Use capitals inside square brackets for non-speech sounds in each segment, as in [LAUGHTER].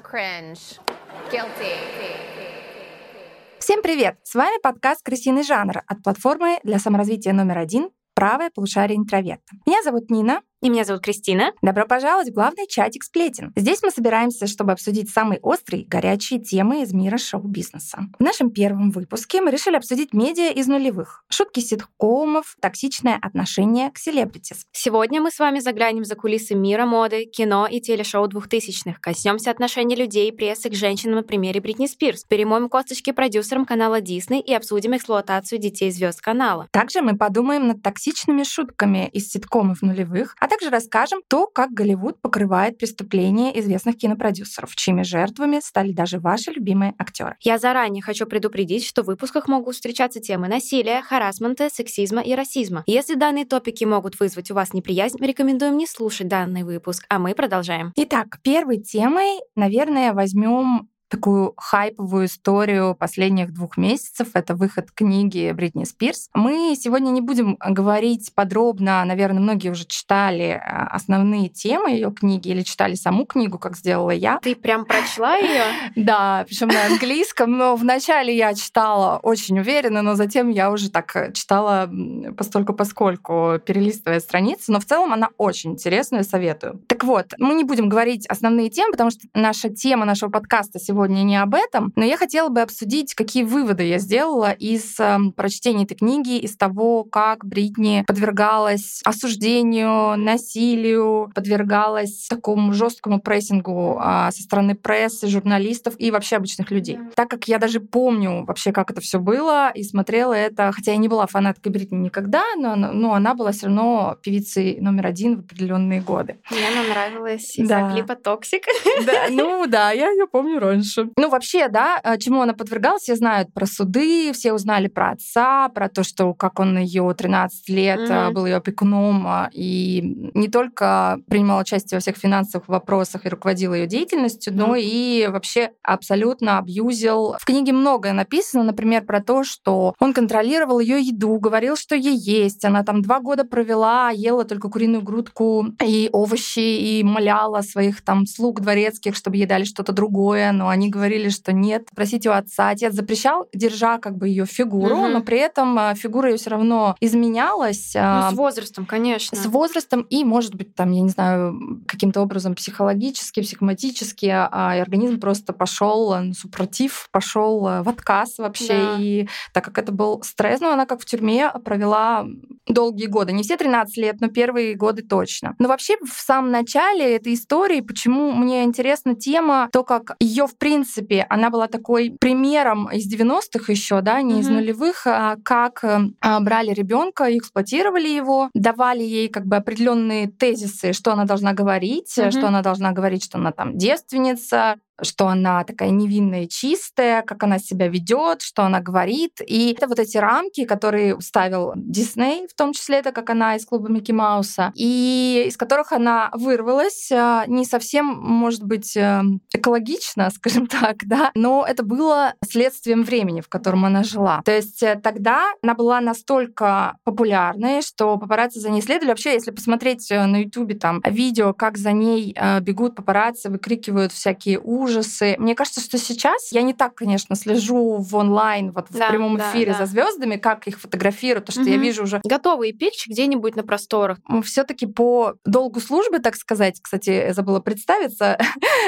Cringe. Guilty. Всем привет! С вами подкаст «Крысиный жанр» от платформы для саморазвития номер один «Правое полушарие интроверта». Меня зовут Нина, и меня зовут Кристина. Добро пожаловать в главный чатик сплетен. Здесь мы собираемся, чтобы обсудить самые острые, горячие темы из мира шоу-бизнеса. В нашем первом выпуске мы решили обсудить медиа из нулевых. Шутки ситкомов, токсичное отношение к селебритис. Сегодня мы с вами заглянем за кулисы мира моды, кино и телешоу двухтысячных. Коснемся отношений людей и прессы к женщинам на примере Бритни Спирс. Перемоем косточки продюсерам канала Disney и обсудим эксплуатацию детей звезд канала. Также мы подумаем над токсичными шутками из ситкомов нулевых, а также расскажем то, как Голливуд покрывает преступления известных кинопродюсеров, чьими жертвами стали даже ваши любимые актеры. Я заранее хочу предупредить, что в выпусках могут встречаться темы насилия, харасмента, сексизма и расизма. Если данные топики могут вызвать у вас неприязнь, рекомендуем не слушать данный выпуск, а мы продолжаем. Итак, первой темой, наверное, возьмем такую хайповую историю последних двух месяцев. Это выход книги Бритни Спирс. Мы сегодня не будем говорить подробно, наверное, многие уже читали а, основные темы ее книги или читали саму книгу, как сделала я. Ты прям прочла ее? [LAUGHS] Да, причем на английском, но вначале я читала очень уверенно, но затем я уже так читала постольку поскольку, перелистывая страницы, но в целом она очень интересная, советую. Так вот, мы не будем говорить основные темы, потому что наша тема нашего подкаста сегодня сегодня не об этом, но я хотела бы обсудить, какие выводы я сделала из э, прочтения этой книги, из того, как Бритни подвергалась осуждению, насилию, подвергалась такому жесткому прессингу э, со стороны прессы, журналистов и вообще обычных людей. Так как я даже помню вообще, как это все было, и смотрела это, хотя я не была фанаткой Бритни никогда, но, но она была все равно певицей номер один в определенные годы. Мне она нравилась из-за да. клипа «Toxic». Да, ну да, я ее помню раньше раньше. Ну, вообще, да, э, чему она подвергалась, все знают про суды, все узнали про отца, про то, что как он ее 13 лет mm-hmm. был ее опекуном, а, и не только принимал участие во всех финансовых вопросах и руководил ее деятельностью, mm-hmm. но и вообще абсолютно абьюзил. В книге многое написано, например, про то, что он контролировал ее еду, говорил, что ей есть. Она там два года провела, ела только куриную грудку и овощи, и умоляла своих там слуг дворецких, чтобы ей дали что-то другое, но они говорили, что нет, просите у отца. Отец запрещал, держа как бы ее фигуру, угу. но при этом а, фигура ее все равно изменялась. Ну, а, с возрастом, конечно. С возрастом и, может быть, там, я не знаю, каким-то образом психологически, психоматически, а организм просто пошел супротив, пошел в отказ вообще. Да. И так как это был стресс, ну, она как в тюрьме провела долгие годы. Не все 13 лет, но первые годы точно. Но вообще в самом начале этой истории, почему мне интересна тема, то, как ее в принципе, она была такой примером из 90-х еще, да, не mm-hmm. из нулевых, а как э, а, брали ребенка, эксплуатировали его, давали ей как бы определенные тезисы, что она должна говорить, mm-hmm. что она должна говорить, что она там девственница, что она такая невинная чистая, как она себя ведет, что она говорит. И это вот эти рамки, которые ставил Дисней, в том числе это как она из клуба Микки Мауса, и из которых она вырвалась а, не совсем, может быть, эм, экологично, [LAUGHS] скажем так, да, но это было следствием времени, в котором она жила. То есть э, тогда она была настолько популярной, что папарацци за ней следовали. Вообще, если посмотреть э, на Ютубе там видео, как за ней э, бегут папарацци, выкрикивают всякие ужасы, ужасы. Мне кажется, что сейчас я не так, конечно, слежу в онлайн, вот да, в прямом да, эфире да. за звездами, как их фотографируют, то что угу. я вижу уже готовые пикчи где-нибудь на просторах. Все-таки по долгу службы, так сказать, кстати, забыла представиться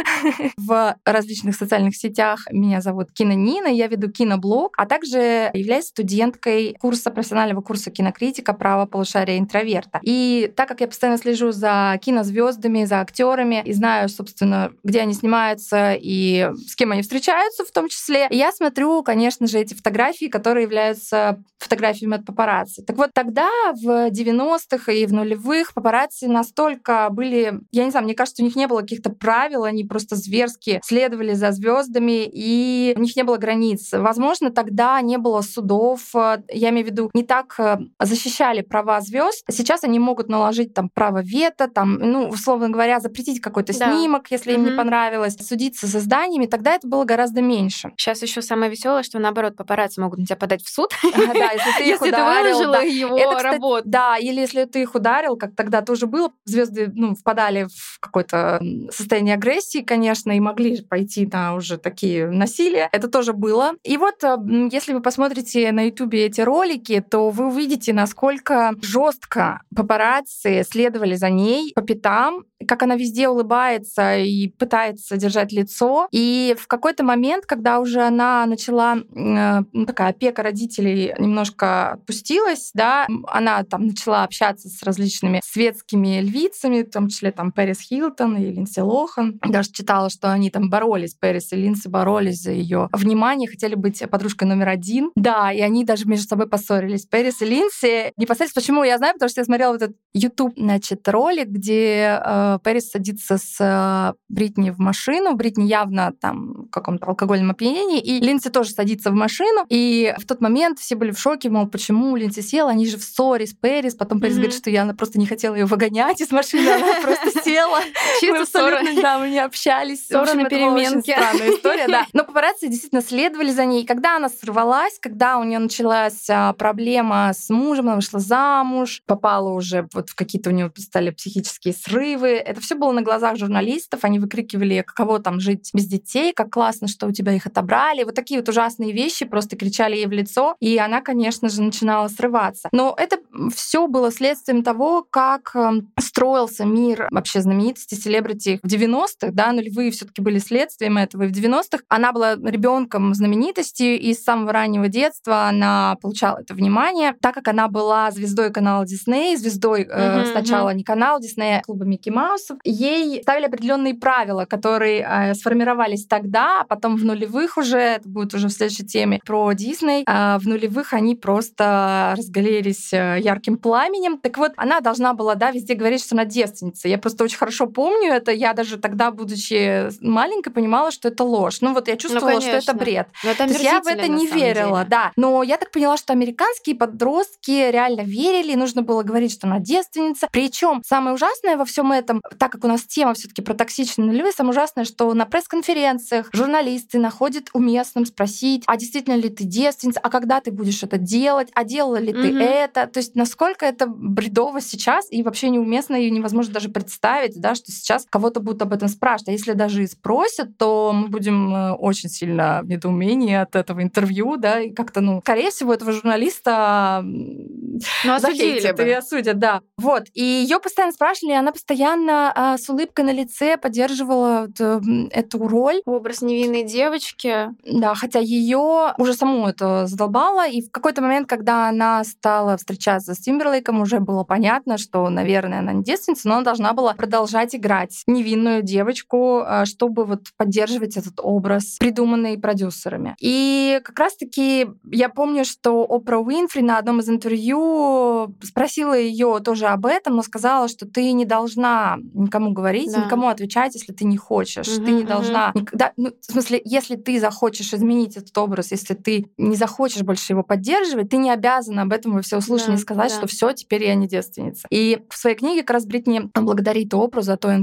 [LAUGHS] в различных социальных сетях. Меня зовут Кина Нина, я веду киноблог, а также являюсь студенткой курса профессионального курса кинокритика право полушария интроверта. И так как я постоянно слежу за кинозвездами, за актерами и знаю, собственно, где они снимаются, и с кем они встречаются в том числе. я смотрю, конечно же, эти фотографии, которые являются фотографиями от папарацци. Так вот, тогда, в 90-х и в нулевых, папарацци настолько были, я не знаю, мне кажется, у них не было каких-то правил, они просто зверски следовали за звездами, и у них не было границ. Возможно, тогда не было судов, я имею в виду, не так э, защищали права звезд. Сейчас они могут наложить там право вето, там, ну, условно говоря, запретить какой-то да. снимок, если mm-hmm. им не понравилось, судить садиться за зданиями, тогда это было гораздо меньше. Сейчас еще самое веселое, что наоборот папарацци могут на тебя подать в суд. [LAUGHS] Да, если ты их ударил. да. его Это, кстати, работу. Да, или если ты их ударил, как тогда тоже было, звезды ну, впадали в какое-то состояние агрессии, конечно, и могли пойти на уже такие насилия. Это тоже было. И вот, э, если вы посмотрите на Ютубе эти ролики, то вы увидите, насколько жестко папарацци следовали за ней по пятам, как она везде улыбается и пытается держать лицо. И в какой-то момент, когда уже она начала, э, ну, такая опека родителей немножко отпустилась, да, она там начала общаться с различными светскими львицами, в том числе там Пэрис Хилтон и Линдси Лохан. Даже читала, что они там боролись, Пэрис и Линдси боролись за ее внимание, хотели быть подружкой номер один. Да, и они даже между собой поссорились. Пэрис и Линдси. Непосредственно почему я знаю, потому что я смотрела вот этот YouTube, значит, ролик, где э, Пэрис садится с э, Бритни в машину. Бритни явно там в каком-то алкогольном опьянении, и Линдси тоже садится в машину. И в тот момент все были в шоке, мол, почему Линдси села, они же в ссоре с Пэрис. Потом Пэрис Мгм. говорит, что я просто не хотела ее выгонять из машины, она [LAUGHS] просто села. Мы абсолютно, да, мы не общались. Ссора на переменке. странная история, да. Но папарацци действительно следовали за ней. И когда она сорвалась, когда у нее началась а, проблема с мужем, она вышла замуж, попала уже вот в какие-то у нее стали психические срывы. Это все было на глазах журналистов. Они выкрикивали, каково там жить без детей, как классно, что у тебя их отобрали. Вот такие вот ужасные вещи просто кричали ей в лицо. И она, конечно же, начинала срываться. Но это все было следствием того, как эм, строился мир вообще знаменитости, селебрити в 90-х, да, нулевые все таки были следствием этого. И в 90-х она была ребенком знаменитости, и с самого раннего детства она получала это внимание, так как она была звездой канала Дисней, звездой э, Мгм, сначала не канала Диснея, а клуба Микки Маусов. Ей ставили определенные правила, которые э, сформировались тогда, а потом в нулевых уже, это будет уже в следующей теме про Дисней, а в нулевых они просто разгорелись э, ярким пламенем. Так вот, она должна была, да, везде говорить, что она девственница. Я просто очень хорошо помню это. Я даже тогда, будучи маленькой, понимала, что это ложь. Ну вот я чувствовала, что это бред. Но это То есть я в это не верила, деле. да. Но я так поняла, что американские подростки реально верили, нужно было говорить, что она девственница. Причем самое ужасное во всем этом, так как у нас тема все-таки про токсичные нулевые, самое ужасное, что на пресс-конференциях журналисты находят уместным спросить, а действительно ли ты девственница, а когда ты будешь это делать, а делала ли ты Мгм. это. То есть насколько это бредово сейчас и вообще неуместно и невозможно даже представить, да, что сейчас кого-то будут об этом спрашивать. А если даже и спросят, то мы будем э, очень сильно в недоумении от этого интервью, да, и как-то, ну, скорее всего, этого журналиста Ну, осудили бы. и осудят, да. Вот. И ее постоянно спрашивали, и она постоянно а, с улыбкой на лице поддерживала вот, м, эту роль. Образ невинной девочки. Да, хотя ее уже саму это задолбало, и в какой-то момент, когда она стала встречаться с Тимберлейком, уже было понятно, что, наверное, она не девственница, но она должна была продолжать играть невинную девочку, а, чтобы вот поддерживать этот образ, придуманный продюсерами. И как раз-таки я помню, что Опра Уинфри на одном из интервью спросила ее тоже об этом, но сказала, что ты не должна никому говорить, Да. никому отвечать, если ты не хочешь. ты Мгм, не должна никогда, ну, в смысле, если ты захочешь изменить этот образ, если ты не захочешь больше его поддерживать, ты не обязана об этом во всеуслышание Да, сказать, да. что все, теперь я не девственница. И в своей книге как раз Бритни благодарит Опру за то,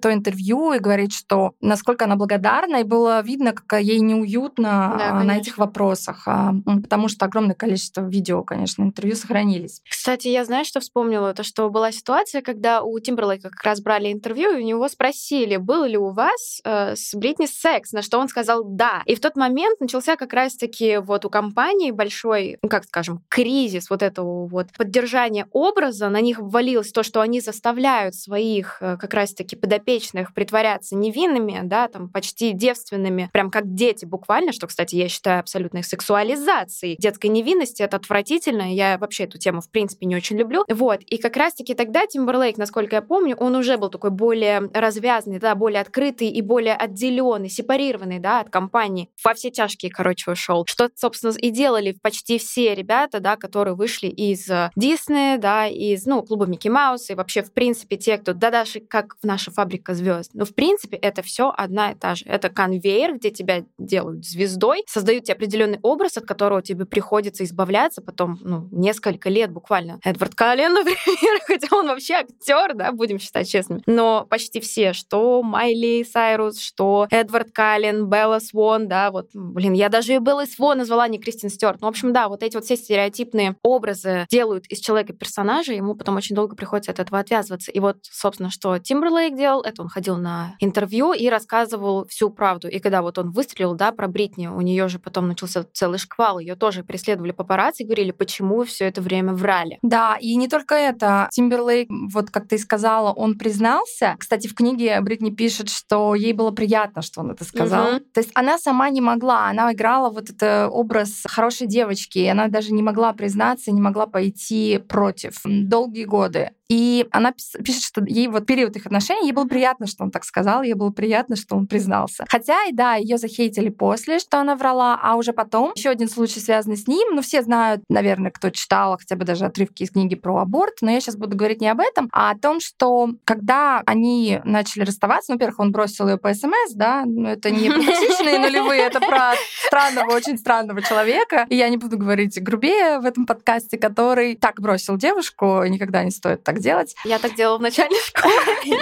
то интервью и говорит, что насколько она благодарна, и было видно, как ей неуютно Да, а, на этих вопросах, а, потому что огромное количество видео, конечно, интервью сохранились. Кстати, я знаю, что вспомнила, то, что была ситуация, когда у Тимберлейка как раз брали интервью, и у него спросили, был ли у вас э, с Бритни секс, на что он сказал «да». И в тот момент начался как раз-таки вот у компании большой, ну, как скажем, кризис вот этого вот поддержания образа, на них ввалилось то, что они заставляют своих э, как раз-таки подопечных притворяться невинными, да, там почти девственными, прям как дети буквально, что, кстати, я считаю абсолютной сексуализацией детской невинности, это отвратительно, я вообще эту тему, в принципе, не очень люблю. Вот, и как раз-таки тогда Тимберлейк, насколько я помню, он уже был такой более развязанный, да, более открытый и более отделенный, сепарированный, да, от компании. Во все тяжкие, короче, ушел. Что, собственно, и делали почти все ребята, да, которые вышли из э, Диснея, да, из, ну, клуба Микки Маус, и вообще, в принципе, те, кто, да, даже как наша фабрика звезд. Но, в принципе, это все одна и та же. Это конвейер, где тебя делают звездой, создают тебе определенный образ, от которого тебе приходится избавляться потом, ну, несколько лет буквально. Эдвард Каллен, [LAUGHS] например, хотя он вообще актер, да, будем считать честными. Но почти все, что Майли Сайрус, Спроус, что Эдвард Каллен, Белла Свон, да, вот, блин, я даже и Белла Свон назвала, не Кристин Стюарт. Ну, в общем, да, вот эти вот все стереотипные образы делают из человека персонажа, ему потом очень долго приходится от этого отвязываться. И вот, собственно, что Тимберлейк делал, это он ходил на интервью и рассказывал всю правду. И когда вот он выстрелил, да, про Бритни, у нее же потом начался целый шквал, ее тоже преследовали папарацци и говорили, почему все это время врали. Да, и не только это. Тимберлейк, вот как ты сказала, он признался. Кстати, в книге Бритни пишет, что ей было приятно, что он это сказал. Угу. То есть она сама не могла, она играла вот этот образ хорошей девочки, и она даже не могла признаться, не могла пойти против долгие годы. И она пишет, что ей вот период их отношений, ей было приятно, что он так сказал, ей было приятно, что он признался. Хотя и да, ее захейтили после, что она врала, а уже потом еще один случай связанный с ним. Ну, все знают, наверное, кто читал хотя бы даже отрывки из книги про аборт, но я сейчас буду говорить не об этом, а о том, что когда они начали расставаться, ну, во-первых, он бросил ее по СМС, да, но это не [LAUGHS] токсичные нулевые, это про странного, очень странного человека. И я не буду говорить грубее в этом подкасте, который так бросил девушку, никогда не стоит так делать. Я так делала в начальной школе. [LAUGHS]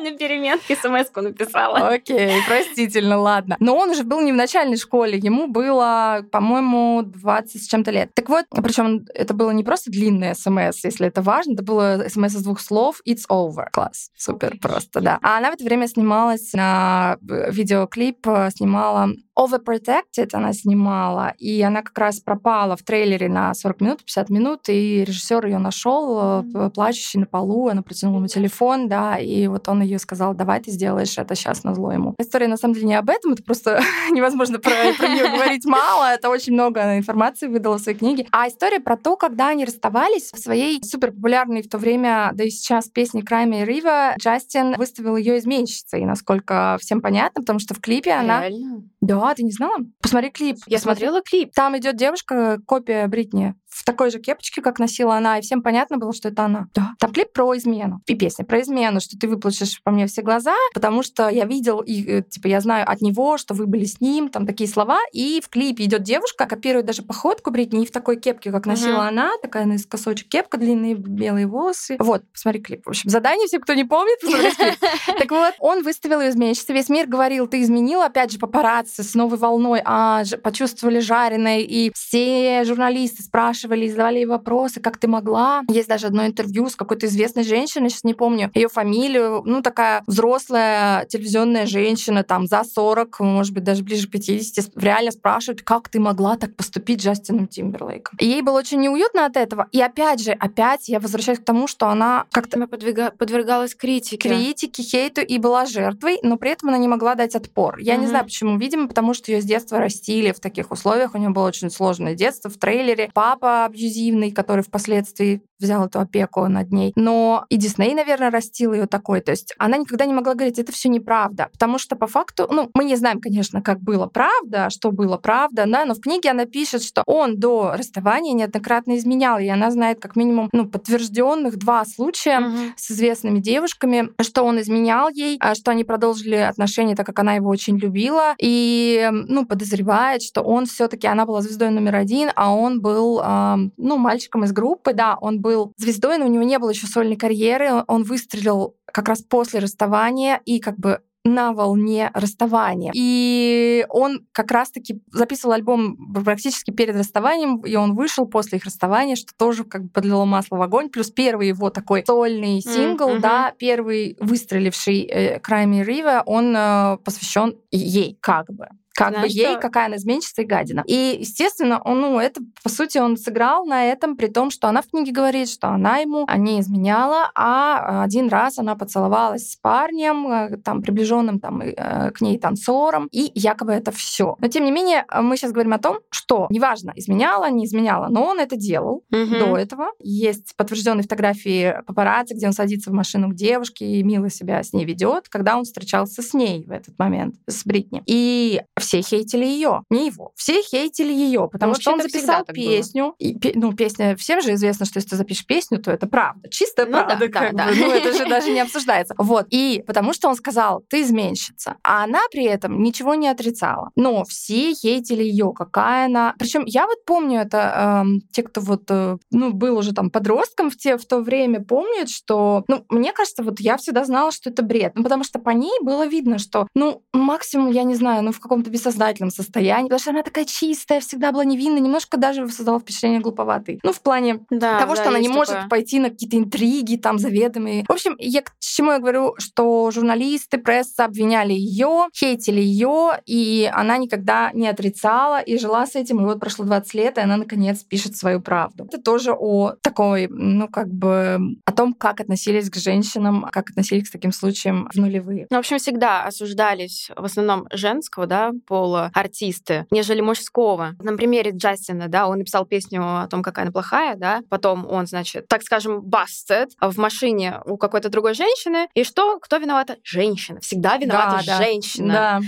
На переменке смс написала. Окей, простительно, ладно. Но он уже был не в начальной школе, ему было, по-моему, 20 с чем-то лет. Так вот, причем это было не просто длинное смс, если это важно, это было смс из двух слов «It's over». Класс, супер просто, да. А она в это время снималась на э, видеоклип, э, снимала Overprotected она снимала, и она как раз пропала в трейлере на 40 минут, 50 минут, и режиссер ее нашел, mm-hmm. плачущий на полу, она протянула ему телефон, да, и вот он ее сказал, давай ты сделаешь это сейчас на зло ему. История на самом деле не об этом, это просто [LAUGHS] невозможно про, про нее говорить мало, это очень много информации выдала в своей книге. А история про то, когда они расставались в своей супер популярной в то время, да и сейчас песне Крайме и Рива, Джастин выставил ее изменщицей, насколько всем понятно, потому что в клипе она... Реально? Да, ты не знала? Посмотри клип. Я смотрела клип. Там идет девушка, копия Бритни в такой же кепочке, как носила она, и всем понятно было, что это она. Да. Там клип про измену. И песня про измену, что ты выплачешь по мне все глаза, потому что я видел, и, э, типа, я знаю от него, что вы были с ним, там такие слова. И в клипе идет девушка, копирует даже походку Бритни, и в такой кепке, как носила uh-huh. она, такая наискосочек кепка, длинные белые волосы. Вот, посмотри клип. В общем, задание, все, кто не помнит, клип. [LAUGHS] Так вот, он выставил ее изменщицей. Весь мир говорил, ты изменила, опять же, папарацци с новой волной, а почувствовали жареной, и все журналисты спрашивали, задавали ей вопросы, как ты могла. Есть даже одно интервью с какой-то известной женщиной, сейчас не помню ее фамилию, ну, такая взрослая телевизионная женщина, там, за 40, может быть, даже ближе к 50, реально спрашивают, как ты могла так поступить с Джастином Тимберлейком. И ей было очень неуютно от этого. И опять же, опять я возвращаюсь к тому, что она как-то подвига... подвергалась критике. Критике, хейту и была жертвой, но при этом она не могла дать отпор. Я mm-hmm. не знаю, почему. Видимо, потому что ее с детства растили в таких условиях. У нее было очень сложное детство в трейлере. Папа абьюзивный, который впоследствии взял эту опеку над ней. Но и Дисней, наверное, растил ее такой. То есть она никогда не могла говорить, это все неправда. Потому что по факту, ну, мы не знаем, конечно, как было правда, что было правда, да, но в книге она пишет, что он до расставания неоднократно изменял, и она знает как минимум ну, подтвержденных два случая угу. с известными девушками, что он изменял ей, а что они продолжили отношения, так как она его очень любила, и ну, подозревает, что он все-таки, она была звездой номер один, а он был, э, ну, мальчиком из группы, да, он был звездой, но у него не было еще сольной карьеры, он выстрелил как раз после расставания и как бы на волне расставания. И он как раз-таки записывал альбом практически перед расставанием, и он вышел после их расставания, что тоже как бы подлило масло в огонь. Плюс первый его такой сольный сингл, mm-hmm. да, первый выстреливший э, Крайми Рива, он э, посвящен ей как бы как Знаешь, бы ей, что... какая она изменчивая и гадина. И, естественно, он, ну, это, по сути, он сыграл на этом, при том, что она в книге говорит, что она ему не изменяла, а один раз она поцеловалась с парнем, э, там, приближенным там, э, к ней танцором, и якобы это все. Но, тем не менее, мы сейчас говорим о том, что, неважно, изменяла, не изменяла, но он это делал угу. до этого. Есть подтвержденные фотографии папарацци, где он садится в машину к девушке и мило себя с ней ведет, когда он встречался с ней в этот момент, с Бритни. И все хейтили ее, не его. Все хейтили ее, потому Ну, что он записал песню. И, ну, песня, всем же известно, что если ты запишешь песню, то это правда. Чистая Ну да, правда. да, как да. бы. Ну, это же даже не обсуждается. Вот. И потому что он сказал, ты изменщица. А она при этом ничего не отрицала. Но все хейтили ее, какая она. Причем я вот помню это, эм, те, кто вот, э, ну, был уже там подростком в, те, в то время, помнят, что, ну, мне кажется, вот я всегда знала, что это бред. Ну, потому что по ней было видно, что, ну, максимум, я не знаю, ну, в каком-то бессознательном состоянии, потому что она такая чистая, всегда была невинна, немножко даже создала впечатление глуповатой. Ну, в плане Да, того, да, что она не может такое. пойти на какие-то интриги там заведомые. В общем, я к чему я говорю, что журналисты, пресса обвиняли ее, хейтили ее, и она никогда не отрицала и жила с этим. И вот прошло 20 лет, и она наконец пишет свою правду. Это тоже о такой, ну как бы, о том, как относились к женщинам, как относились к таким случаям в нулевые. Ну, в общем, всегда осуждались в основном женского, да, пола артисты, нежели мужского. На примере Джастина, да, он написал песню о том, какая она плохая, да, потом он, значит, так скажем, busted в машине у какой-то другой женщины, и что? Кто виновата? Женщина. Всегда виновата Да, да. женщина. Да,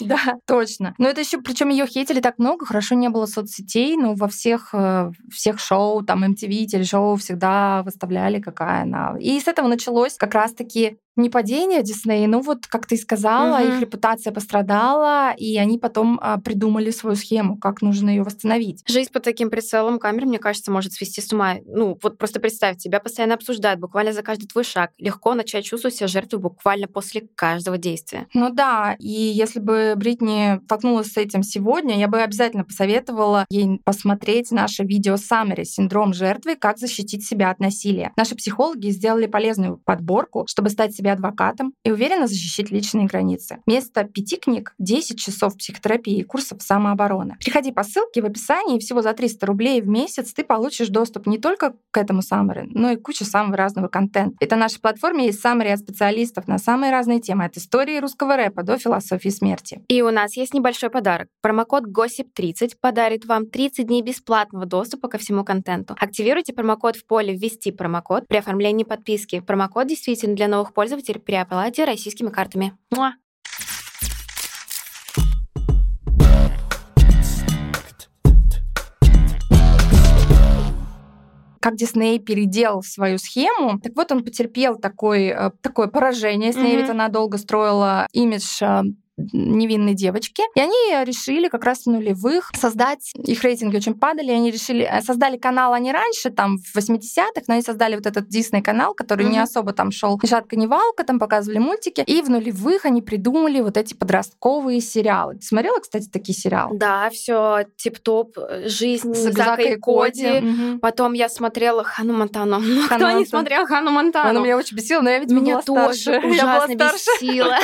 [LAUGHS] да, точно. Но это еще, причем ее хейтили так много, хорошо не было соцсетей, но во всех, э, всех шоу, там MTV, телешоу всегда выставляли, какая она. И с этого началось как раз-таки не падение Диснея, ну вот, как ты сказала, Мгм. их репутация пострадала, и они потом а, придумали свою схему, как нужно ее восстановить. Жизнь под таким прицелом камер, мне кажется, может свести с ума. Ну, вот просто представь, тебя постоянно обсуждают буквально за каждый твой шаг. Легко начать чувствовать себя жертвой буквально после каждого действия. Ну да, и если бы Бритни столкнулась с этим сегодня, я бы обязательно посоветовала ей посмотреть наше видео Саммери «Синдром жертвы. Как защитить себя от насилия». Наши психологи сделали полезную подборку, чтобы стать себе адвокатом и уверенно защищать личные границы. Вместо пяти книг 10 часов психотерапии и курсов самообороны. Приходи по ссылке в описании, и всего за 300 рублей в месяц ты получишь доступ не только к этому Саммери, но и к куче самого разного контента. Это на нашей платформе есть Саммери от специалистов на самые разные темы, от истории русского рэпа до философии смерти. И у нас есть небольшой подарок. Промокод GOSSIP30 подарит вам 30 дней бесплатного доступа ко всему контенту. Активируйте промокод в поле «Ввести промокод» при оформлении подписки. Промокод действителен для новых пользователей при оплате российскими картами. Муа! как Дисней переделал свою схему. Так вот, он потерпел такой, э, такое поражение. С ней Мгм. ведь она долго строила имидж э, невинной девочки. И они решили как раз в нулевых создать, их рейтинги очень падали, и они решили, э, создали канал они раньше, там, в 80-х, но они создали вот этот Дисней канал, который не Мгм. особо там шел ни шатка, ни валка, там показывали мультики. И в нулевых они придумали вот эти подростковые сериалы. Ты смотрела, кстати, такие сериалы? Да, все тип-топ, э, жизнь Зака, Закой и Коди. Мгм. Потом я смотрела Хану Монтану. [LAUGHS] Ну, Хану кто не Монтану. смотрел Хану Монтану? Она меня очень бесила, но я, видимо, меня была тоже старше. [LAUGHS] Я была ужасно старше. [LAUGHS] бесила.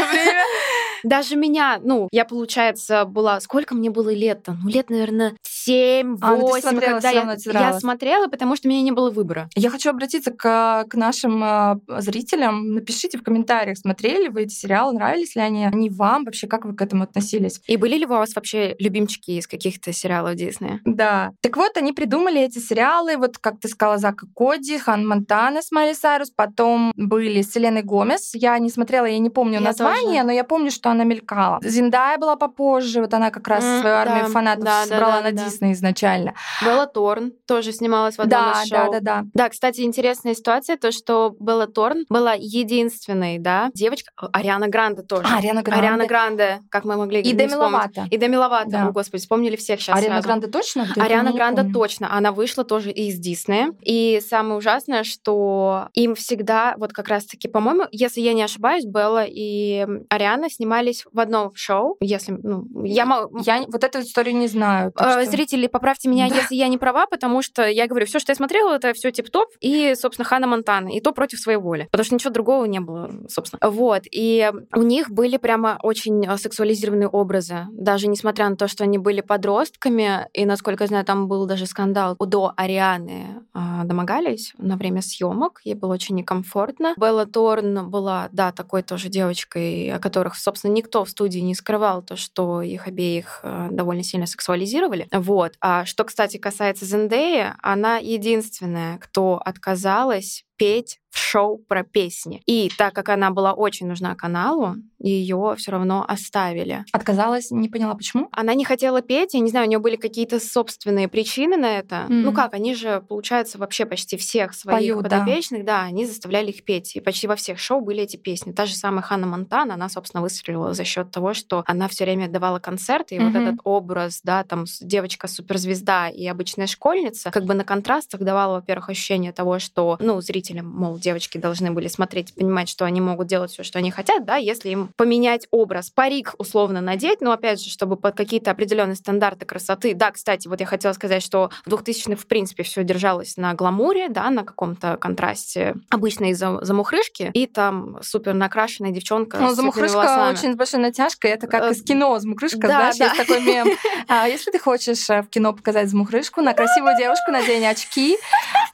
Даже меня, ну, я, получается, была... Сколько мне было лет-то? Ну, лет, наверное, 7, 8, А, ну смотрела, когда я, я смотрела, потому что у меня не было выбора. Я хочу обратиться к, к нашим э, зрителям. Напишите в комментариях, смотрели вы эти сериалы, нравились ли они, они вам, вообще как вы к этому относились. И были ли у вас вообще любимчики из каких-то сериалов Диснея? Да. Так вот, они придумали эти сериалы, вот как ты сказала, Зак и Коди, Хан Монтана с Майли Сайрус, потом были с Селеной Гомес. Я не смотрела, я не помню Я название, тоже. но я помню, что она мелькала. Зиндая была попозже, вот она как раз М, свою армию да, фанатов да, да, собрала да, на да. Дисней изначально. Белла Торн тоже снималась в одном Да, из да, шоу. да, да. Да, кстати, интересная ситуация, то, что Белла Торн была единственной, да, девочка, О, Ариана Гранде тоже. А, Ариана Гранде. Ариана Гранде, как мы могли И Деми. Ловато. И Деми Ловато, Да. о, господи, вспомнили всех сейчас Ариана сразу. Гранде точно? Я Ариана Гранде помню. точно. Она вышла тоже из Диснея. И самое ужасное, что им всегда, вот как раз-таки, по-моему, если я не ошибаюсь, Белла и Ариана снимались в одном шоу. Если, ну, я. Я не- вот эту историю не знаю. Э, что- Зрители, поправьте меня, Да. если я не права, потому что я говорю, все, что я смотрела, это все тип-топ, и, собственно, Хана Монтана, и то против своей воли, потому что ничего другого не было, собственно. Вот, и у них были прямо очень э, сексуализированные образы, даже несмотря на то, что они были подростками, и, насколько я знаю, там был даже скандал, до Арианы э, домогались на время съемок, ей было очень некомфортно. Белла Торн была, да, такой тоже девочкой, о которых, собственно, никто в студии не скрывал то, что их обеих э, довольно сильно сексуализировали. Вот. А что, кстати, касается Зендеи, она единственная, кто отказалась петь в шоу про песни. И так как она была очень нужна каналу, ее все равно оставили. Отказалась, не поняла, почему? Она не хотела петь, я не знаю, у нее были какие-то собственные причины на это. Мгм. Ну как, они же, получается, вообще почти всех своих Поют, да. подопечных, да. они заставляли их петь. И почти во всех шоу были эти песни. Та же самая Ханна Монтана, она, собственно, выстрелила за счет того, что она все время давала концерты, и вот Мгм. этот образ, да, там девочка-суперзвезда и обычная школьница, как бы на контрастах давала, во-первых, ощущение того, что, ну, зрителям, мол, девочки должны были смотреть и понимать, что они могут делать все, что они хотят, да, если им поменять образ, парик условно надеть, но опять же, чтобы под какие-то определенные стандарты красоты. Да, кстати, вот я хотела сказать, что в 2000-х, в принципе, все держалось на гламуре, да, на каком-то контрасте обычной зам- замухрышки, и там супер накрашенная девчонка Ну, замухрышка волосами. очень с большой натяжкой. Это как Э, из кино замухрышка, да, знаешь, да. есть такой мем. [LAUGHS] А, Если ты хочешь э, в кино показать замухрышку, на красивую девушку надень очки,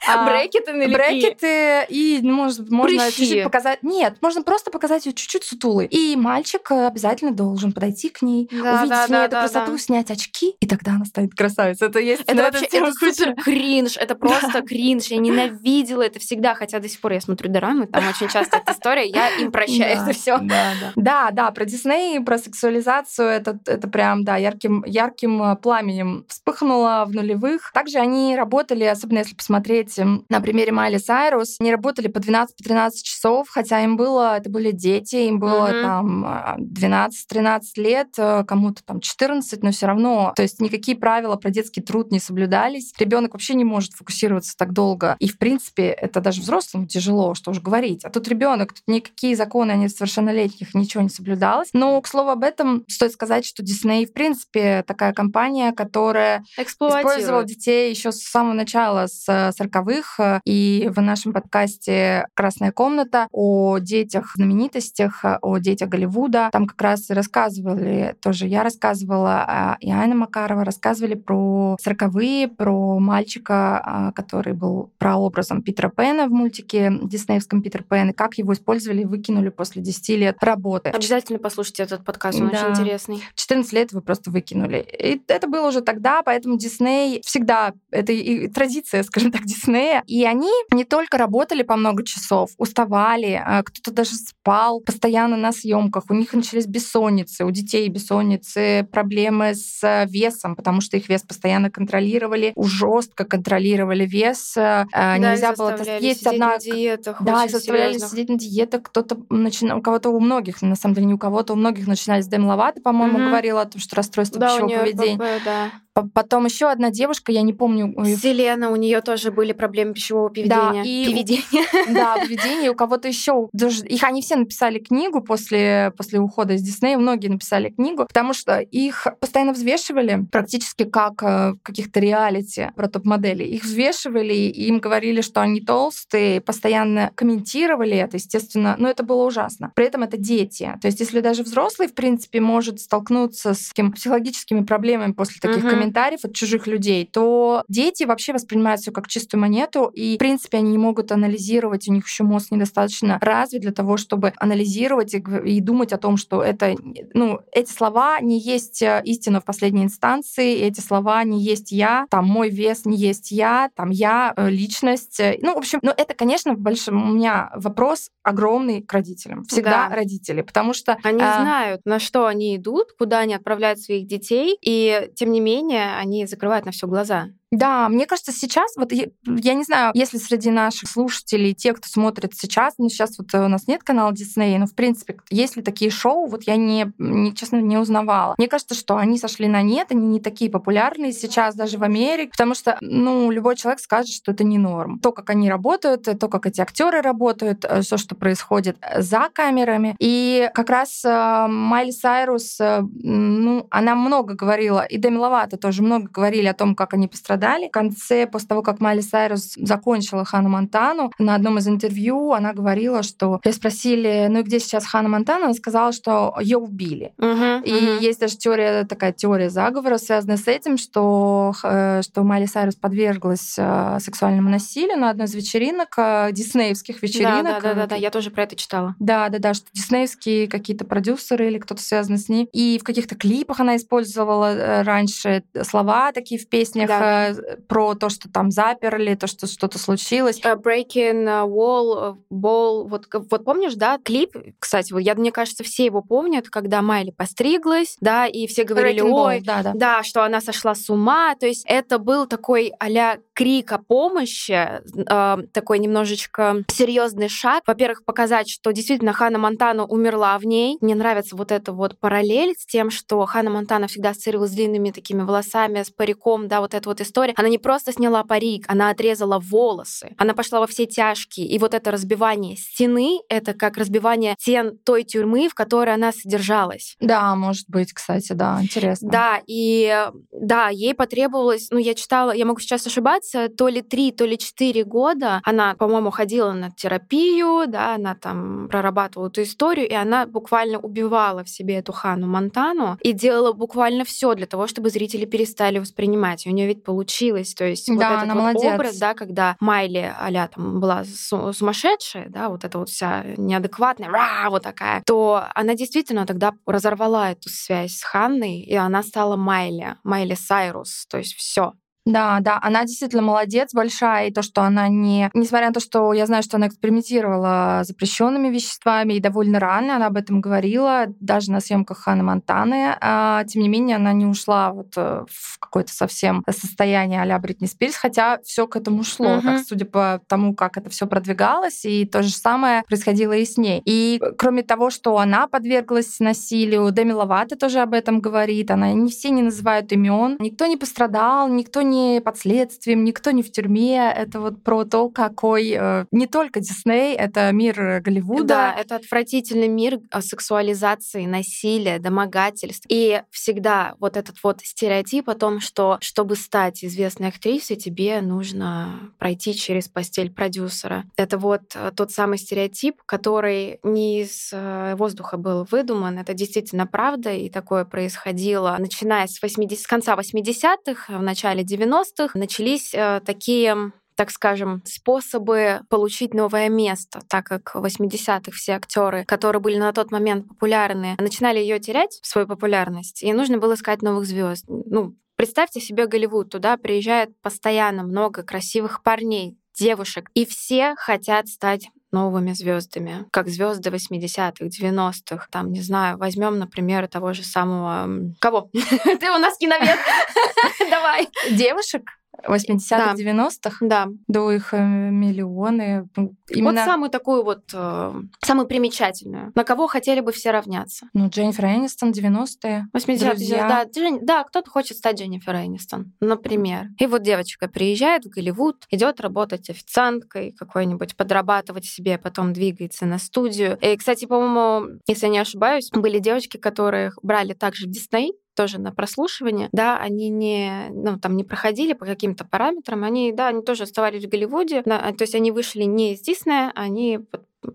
а, Брекеты налепи. брекеты, и ну, может, можно чуть-чуть показать. Нет, можно просто показать ее чуть-чуть сутулой. И мальчик э, обязательно должен подойти к ней, Да, увидеть да, в ней да, эту да, красоту, да. снять очки, и тогда она станет красавицей. Это есть Это на вообще это супер кринж, это просто кринж. Я ненавидела это всегда, хотя до сих пор я смотрю дорамы, там очень часто эта история, я им прощаю это все. Да, да. Да, да, про Дисней, про сексуализацию, это, это прям, да, ярким, ярким э, пламенем вспыхнуло в нулевых. Также они работали, особенно если посмотреть м, на примере Майли Сайрус, они работали по 12-13 часов, хотя им было, это были дети, им было Мгм. там а, 12-13 лет, э, кому-то там 14, но все равно, то есть никакие правила про детский труд не соблюдались. Ребенок вообще не может фокусироваться так долго. И, в принципе, это даже взрослым тяжело, что уж говорить. А тут ребенок, тут никакие законы о несовершеннолетних, ничего не соблюдалось. Но, к слову об этом, стоит сказать, что Дисней, в принципе, такая компания, которая использовала детей еще с самого начала, с 40-х. И в нашем подкасте «Красная комната» о детях-знаменитостях, о детях Голливуда. Там как раз и рассказывали, тоже я рассказывала, а, и Анна Макарова рассказывали про 40-е, про мальчика, который был прообразом Питера Пэна в мультике диснеевском Питер Пэн, и как его использовали и выкинули после 10 лет работы. Обязательно послушайте этот подкаст, он Да. очень интересный. 14 лет вы просто выкинули. И это было уже тогда, поэтому Дисней всегда, это и традиция, скажем так, Диснея. И они не только работали по много часов, уставали, а кто-то даже спал постоянно на съемках, у них начались бессонницы, у детей бессонницы, проблемы с весом, потому что их вес постоянно контролировали, жестко контролировали вес, э, Да, их нельзя было есть одна на диетах, да, заставляли серьезных. сидеть на диетах. Кто-то начинал, у кого-то у многих, на самом деле не у кого-то, у многих начинались Дэм Ловато, по-моему, Мгм. говорила о том, что расстройство Да, у пищевого нее поведения. да. По- Потом еще одна девушка, я не помню, Селена, у нее тоже были проблемы пищевого поведения. и у- Поведения. [LAUGHS] да, поведение, у кого-то еще. Их они все написали книгу после, после ухода из Диснея, многие написали книгу, потому что их постоянно взвешивали, практически как э, в каких-то реалити про топ-модели. Их взвешивали, и им говорили, что они толстые, постоянно комментировали это, естественно, но это было ужасно. При этом это дети. То есть если даже взрослый, в принципе, может столкнуться с психологическими проблемами после таких Мгм. комментариев от чужих людей, то дети вообще воспринимают все как чистую монету, и, в принципе, они не могут анализировать, у них еще мозг недостаточно развит для того, чтобы анализировать и, и думать о том, что это, ну, эти слова не есть э, истина в последней инстанции, эти слова не есть я, там мой вес не есть я, там я э, личность. Э, Ну, в общем, ну это, конечно, большой у меня вопрос огромный к родителям. Всегда Да. родители, потому что Они а, знают, на что они идут, куда они отправляют своих детей, и тем не менее они закрывают на все глаза. Да, мне кажется, сейчас, вот я, я не знаю, если среди наших слушателей, те, кто смотрит сейчас, ну сейчас вот у нас нет канала Дисней, но в принципе, есть ли такие шоу, вот я не, не, честно, не узнавала. Мне кажется, что они сошли на нет, они не такие популярные сейчас даже в Америке, потому что, ну, любой человек скажет, что это не норм. То, как они работают, то, как эти актеры работают, все, что происходит за камерами. И как раз э, Майли Сайрус, э, ну, она много говорила, и Деми Ловато тоже много говорили о том, как они пострадали. В конце, после того, как Майли Сайрус закончила Ханну Монтану, на одном из интервью она говорила, что я спросили, ну и где сейчас Ханна Монтана? Она сказала, что ее убили. Мгм, И мгм. есть даже теория, такая теория заговора, связанная с этим, что, э, что Майли Сайрус подверглась э, сексуальному насилию на одной из вечеринок, э, диснеевских Да, вечеринок. да, да, да, да, я тоже про это читала. Да, да, да, что диснеевские какие-то продюсеры или кто-то связан с ней. И в каких-то клипах она использовала раньше слова такие в песнях Да. Э, э, про то, что там заперли, то, что что-то случилось. Uh, breaking Wall, Ball. Вот, вот помнишь, да, клип, кстати, вот я, мне кажется, все его помнят, когда Майли постриглась, да, и все говорили, Wrecking Ball, ой, да, да. да, что она сошла с ума. То есть это был такой а крик о помощи, э, такой немножечко серьезный шаг. Во-первых, показать, что действительно Хана Монтана умерла в ней. Мне нравится вот эта вот параллель с тем, что Хана Монтана всегда ассоциировалась с длинными такими волосами, с париком, да, вот эта вот история. Она не просто сняла парик, она отрезала волосы. Она пошла во все тяжкие. И вот это разбивание стены, это как разбивание стен той тюрьмы, в которой она содержалась. Да, может быть, кстати, да, интересно. Да, и да, ей потребовалось, ну, я читала, я могу сейчас ошибаться, то ли три, то ли четыре года. Она, по-моему, ходила на терапию, да, она там прорабатывала эту историю, и она буквально убивала в себе эту Хану Монтану и делала буквально все для того, чтобы зрители перестали воспринимать. И у нее ведь получилось. То есть Да, вот этот она вот молодец. образ, да, когда Майли а там была су- сумасшедшая, да, вот эта вот вся неадекватная, ра, вот такая, то она действительно тогда разорвала эту связь с Ханной, и она стала Майли, Майли Сайрус. То есть все. Да, да, она действительно молодец большая, и то, что она не... Несмотря на то, что я знаю, что она экспериментировала запрещенными веществами, и довольно рано она об этом говорила, даже на съемках Ханы Монтаны, а, тем не менее она не ушла вот э, в какое-то совсем состояние а-ля Бритни Спирс, хотя все к этому шло, Мгм. так, судя по тому, как это все продвигалось, и то же самое происходило и с ней. И кроме того, что она подверглась насилию, Деми Ловато тоже об этом говорит, она не все не называют имен, никто не пострадал, никто не под следствием, никто не в тюрьме. Это вот про то, какой э, не только Дисней, это мир э, Голливуда. Да, это отвратительный мир а, сексуализации, насилия, домогательств. И всегда вот этот вот стереотип о том, что чтобы стать известной актрисой, тебе нужно пройти через постель продюсера. Это вот э, тот самый стереотип, который не из э, воздуха был выдуман. Это действительно правда, и такое происходило. Начиная с, 80, с конца 80-х, в начале 90-х, начались э, такие так скажем, способы получить новое место, так как в 80-х все актеры, которые были на тот момент популярны, начинали ее терять, свою популярность, и нужно было искать новых звезд. Ну, представьте себе Голливуд, туда приезжает постоянно много красивых парней, девушек, и все хотят стать новыми звездами, как звезды 80-х, 90-х. Там, не знаю, возьмем, например, того же самого... Кого? [LAUGHS] Ты у нас киновед. [LAUGHS] Давай. Девушек 80-х, Да. 90-х, Да. да их э, миллионы. Ну, Именно, Вот самую такую вот, э, самую примечательную. На кого хотели бы все равняться? ну, Дженнифер Энистон, 90-е. 80 Друзья. да, Джен- да, кто-то хочет стать Дженнифер Энистон, например. И вот девочка приезжает в Голливуд, идет работать официанткой какой-нибудь, подрабатывать себе, потом двигается на студию. И, кстати, по-моему, если я не ошибаюсь, были девочки, которых брали также в Дисней, тоже на прослушивание, да, они не, ну, там не проходили по каким-то параметрам, они, да, они тоже оставались в Голливуде, да, то есть они вышли не из Диснея, они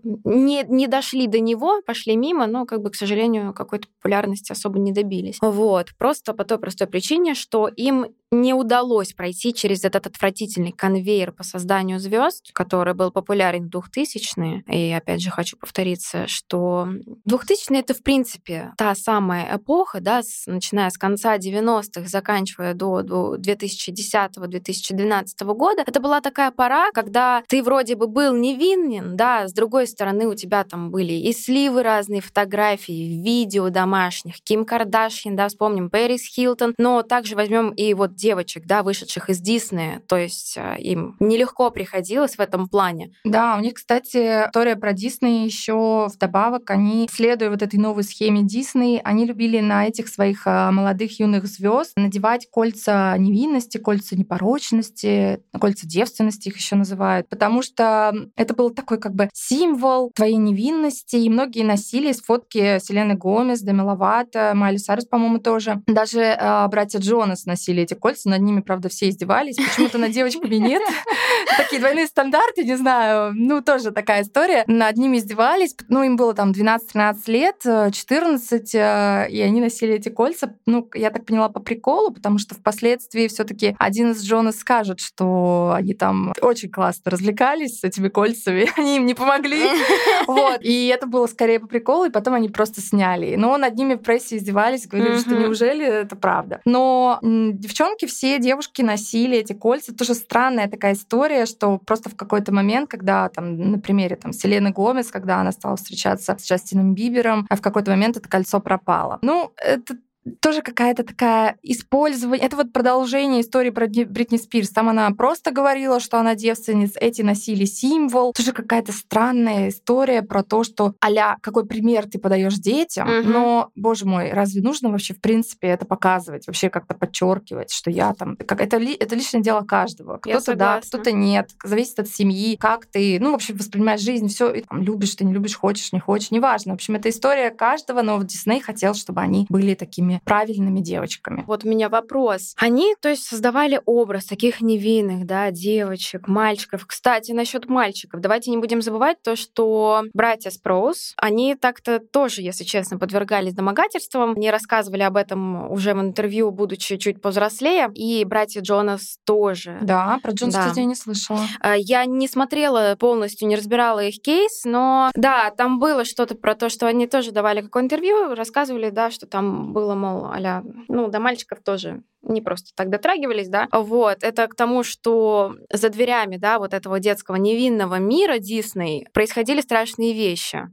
не, не дошли до него, пошли мимо, но, как бы, к сожалению, какой-то популярности особо не добились. Вот. Просто по той простой причине, что им не удалось пройти через этот отвратительный конвейер по созданию звезд, который был популярен в 2000-е. И опять же хочу повториться, что 2000-е — это, в принципе, та самая эпоха, да, с- начиная с конца 90-х, заканчивая до, до 2010-2012 года. Это была такая пора, когда ты вроде бы был невинен, да, с другой стороны у тебя там были и сливы разные, фотографии, видео домашних, Ким Кардашьян, да, вспомним, Пэрис Хилтон, но также возьмем и вот девочек, да, вышедших из Диснея, то есть э, им нелегко приходилось в этом плане. Да, у них, кстати, история про Дисней еще вдобавок. Они, следуя вот этой новой схеме Дисней, они любили на этих своих а, молодых юных звезд надевать кольца невинности, кольца непорочности, кольца девственности их еще называют, потому что это был такой как бы символ твоей невинности, и многие носили фотки Селены Гомес, Деми Ловато, Майли Сайрус, по-моему, тоже. Даже а, братья Джонас носили эти кольца, над ними, правда, все издевались, почему-то над девочками нет. Такие двойные стандарты, не знаю, ну, тоже такая история. Над ними издевались, ну, им было там 12-13 лет, э, 14, э, и они носили эти кольца, ну, я так поняла, по приколу, потому что впоследствии все таки один из Джонас скажет, что они там очень классно развлекались с этими кольцами, [LAUGHS] они им не помогли. Вот. И это было скорее по приколу, и потом они просто сняли. Но над ними в прессе издевались, говорили, что неужели это правда. Но м, девчонки все девушки носили эти кольца. Тоже странная такая история, что просто в какой-то момент, когда там, на примере там, Селены Гомес, когда она стала встречаться с Джастином Бибером, а в какой-то момент это кольцо пропало. Ну, это тоже какая-то такая использование. Это вот продолжение истории про Бритни Спирс. Там она просто говорила, что она девственница, эти носили символ. Тоже какая-то странная история про то, что аля, какой пример ты подаешь детям, угу. но, боже мой, разве нужно вообще в принципе это показывать, вообще как-то подчеркивать, что я там, как это, ли, это личное дело каждого. Кто-то да, кто-то нет, зависит от семьи, как ты, ну, вообще воспринимаешь жизнь, все, любишь ты, не любишь, хочешь, не хочешь, неважно. В общем, это история каждого, но вот Дисней хотел, чтобы они были такими правильными девочками. Вот у меня вопрос. Они, то есть, создавали образ таких невинных, да, девочек, мальчиков. Кстати, насчет мальчиков. Давайте не будем забывать то, что братья Спроус, они так-то тоже, если честно, подвергались домогательствам. Они рассказывали об этом уже в интервью, будучи чуть повзрослее. И братья Джонас тоже. Да, про Джонас, да. кстати, я не слышала. А, я не смотрела полностью, не разбирала их кейс, но да, там было что-то про то, что они тоже давали какое интервью, рассказывали, да, что там было, мол, а ну, до мальчиков тоже не просто так дотрагивались, да. Вот, это к тому, что за дверями, да, вот этого детского невинного мира Дисней происходили страшные вещи.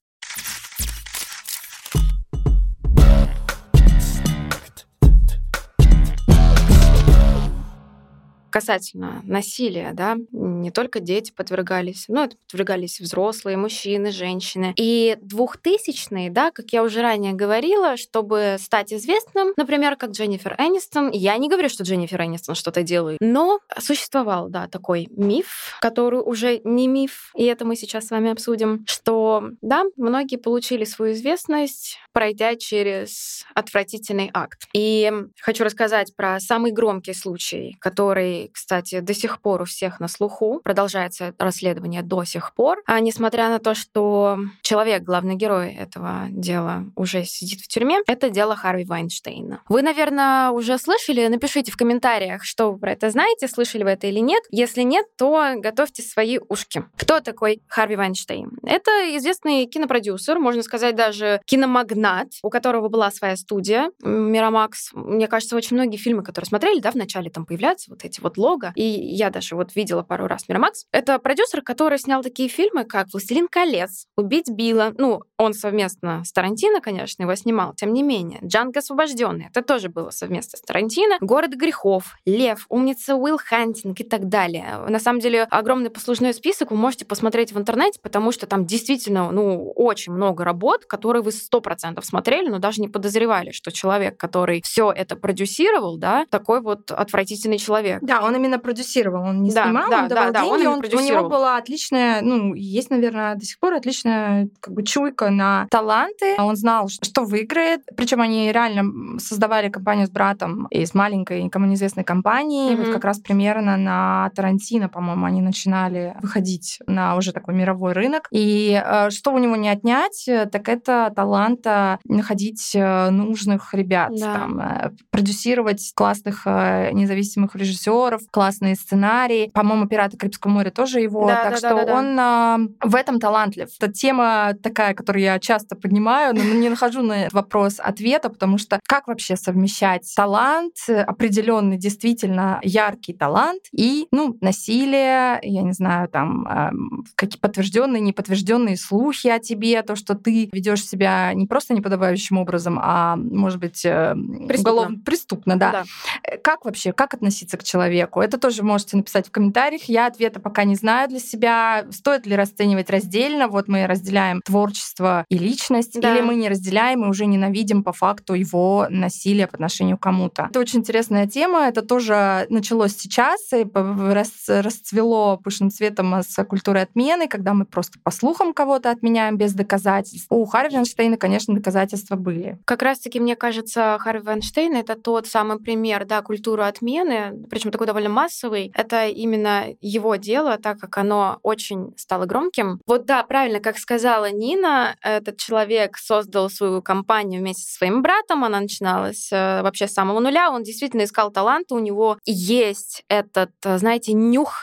Касательно насилия, да, не только дети подвергались, но это подвергались взрослые, мужчины, женщины. И двухтысячные, да, как я уже ранее говорила, чтобы стать известным, например, как Дженнифер Энистон, я не говорю, что Дженнифер Энистон что-то делает, но существовал, да, такой миф, который уже не миф, и это мы сейчас с вами обсудим, что, да, многие получили свою известность, пройдя через отвратительный акт. И хочу рассказать про самый громкий случай, который кстати, до сих пор у всех на слуху. Продолжается расследование до сих пор. А несмотря на то, что человек, главный герой этого дела, уже сидит в тюрьме, это дело Харви Вайнштейна. Вы, наверное, уже слышали? Напишите в комментариях, что вы про это знаете, слышали вы это или нет. Если нет, то готовьте свои ушки. Кто такой Харви Вайнштейн? Это известный кинопродюсер, можно сказать, даже киномагнат, у которого была своя студия Мирамакс. Мне кажется, очень многие фильмы, которые смотрели, да, в начале там появляются вот эти вот вот лого. И я даже вот видела пару раз Мирамакс. Это продюсер, который снял такие фильмы, как «Властелин колец», «Убить Билла». Ну, он совместно с Тарантино, конечно, его снимал. Тем не менее, «Джанго освобожденный» — это тоже было совместно с Тарантино. «Город грехов», «Лев», «Умница Уилл Хантинг» и так далее. На самом деле, огромный послужной список вы можете посмотреть в интернете, потому что там действительно, ну, очень много работ, которые вы сто процентов смотрели, но даже не подозревали, что человек, который все это продюсировал, да, такой вот отвратительный человек. Да, он именно продюсировал, он не да, снимал, да, он давал да, деньги, он, он, у него была отличная, ну, есть, наверное, до сих пор отличная как бы чуйка на таланты. Он знал, что выиграет. Причем они реально создавали компанию с братом из маленькой, никому неизвестной компании. Mm-hmm. Вот как раз примерно на Тарантино, по-моему, они начинали выходить на уже такой мировой рынок. И э, что у него не отнять, так это таланта находить э, нужных ребят, да. там, э, продюсировать классных независимых режиссеров, актеров, классные сценарии. По-моему, «Пираты Карибского моря» тоже его. Да, так да, что да, да, он да. в этом талантлив. Это тема такая, которую я часто поднимаю, но не нахожу на этот вопрос ответа, потому что как вообще совмещать талант, определенный действительно яркий талант и, ну, насилие, я не знаю, там, какие подтвержденные, неподтвержденные слухи о тебе, то, что ты ведешь себя не просто неподобающим образом, а, может быть, э, преступно, уголовно, преступно да. да. Как вообще, как относиться к человеку? Человеку? Это тоже можете написать в комментариях. Я ответа пока не знаю для себя. Стоит ли расценивать раздельно? Вот мы разделяем творчество и личность, да. или мы не разделяем и уже ненавидим по факту его насилие по отношению к кому-то. Это очень интересная тема. Это тоже началось сейчас и расцвело пышным цветом с культурой отмены, когда мы просто по слухам кого-то отменяем без доказательств. У Харви Вайнштейна, конечно, доказательства были. Как раз-таки, мне кажется, Харви Вайнштейн — это тот самый пример да, культуры отмены, причем такой довольно массовый. Это именно его дело, так как оно очень стало громким. Вот да, правильно, как сказала Нина, этот человек создал свою компанию вместе со своим братом. Она начиналась э, вообще с самого нуля. Он действительно искал таланты. У него есть этот, э, знаете, нюх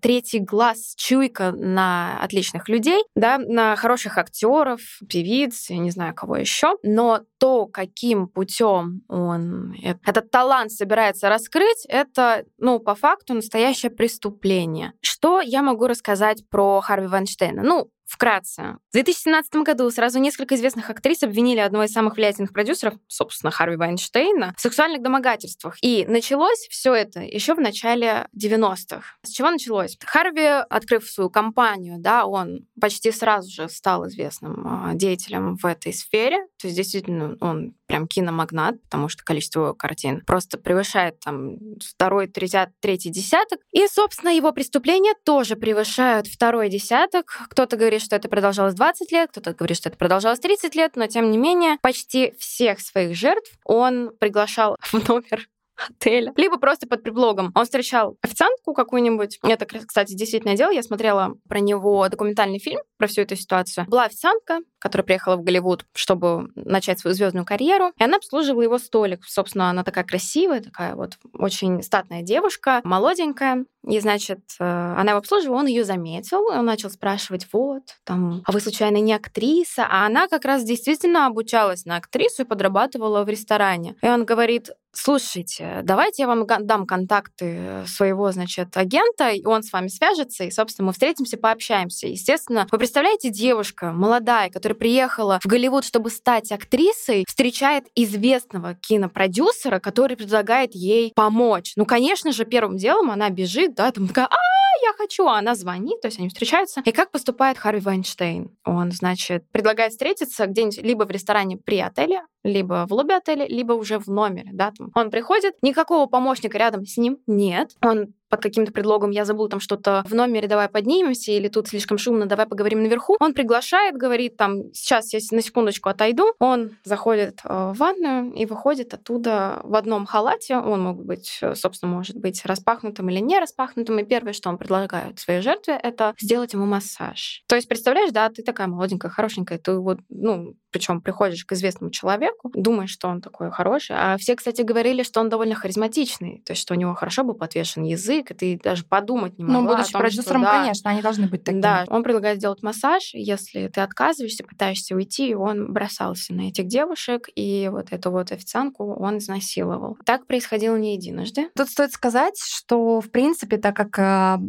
третий глаз, чуйка на отличных людей, да, на хороших актеров, певиц, я не знаю кого еще. Но то, каким путем он этот талант собирается раскрыть, это, ну, по факту настоящее преступление. Что я могу рассказать про Харви Вайнштейна? Ну, Вкратце. В 2017 году сразу несколько известных актрис обвинили одного из самых влиятельных продюсеров, собственно, Харви Вайнштейна, в сексуальных домогательствах. И началось все это еще в начале 90-х. С чего началось? Харви, открыв свою компанию, да, он почти сразу же стал известным а, деятелем в этой сфере. То есть, действительно, он прям киномагнат, потому что количество его картин просто превышает там второй, третий, третий десяток. И, собственно, его преступления тоже превышают второй десяток. Кто-то говорит, что это продолжалось 20 лет, кто-то говорит, что это продолжалось 30 лет, но, тем не менее, почти всех своих жертв он приглашал [LAUGHS] в номер отеля, либо просто под предлогом. Он встречал официантку какую-нибудь. Это, кстати, действительно дело. Я смотрела про него документальный фильм, про всю эту ситуацию. Была официантка, которая приехала в Голливуд, чтобы начать свою звездную карьеру, и она обслуживала его столик. Собственно, она такая красивая, такая вот очень статная девушка, молоденькая. И, значит, э, она его обслуживала, он ее заметил, он начал спрашивать, вот, там, а вы, случайно, не актриса? А она как раз действительно обучалась на актрису и подрабатывала в ресторане. И он говорит, слушайте, давайте я вам дам контакты своего, значит, агента, и он с вами свяжется, и, собственно, мы встретимся, пообщаемся. Естественно, вы представляете, девушка молодая, которая приехала в Голливуд, чтобы стать актрисой, встречает известного кинопродюсера, который предлагает ей помочь. Ну, конечно же, первым делом она бежит, да, там такая, а, я хочу, а она звонит, то есть они встречаются. И как поступает Харви Вайнштейн? Он, значит, предлагает встретиться где-нибудь либо в ресторане при отеле, либо в лобби отеля, либо уже в номере, да, там. Он приходит, никакого помощника рядом с ним нет. Он под каким-то предлогом я забыл там что-то в номере, давай поднимемся, или тут слишком шумно, давай поговорим наверху. Он приглашает, говорит там, сейчас я на секундочку отойду. Он заходит э, в ванную и выходит оттуда в одном халате. Он мог быть, э, собственно, может быть распахнутым или не распахнутым. И первое, что он предлагает своей жертве, это сделать ему массаж. То есть, представляешь, да, ты такая молоденькая, хорошенькая, ты вот, ну, причем приходишь к известному человеку, думаешь, что он такой хороший. А все, кстати, говорили, что он довольно харизматичный, то есть, что у него хорошо был подвешен язык, и ты даже подумать не могла. Ну, будучи том, продюсером, что, да, конечно, они должны быть такими. Да, он предлагает сделать массаж, если ты отказываешься, пытаешься уйти, он бросался на этих девушек, и вот эту вот официантку он изнасиловал. Так происходило не единожды. Тут стоит сказать, что, в принципе, так как а,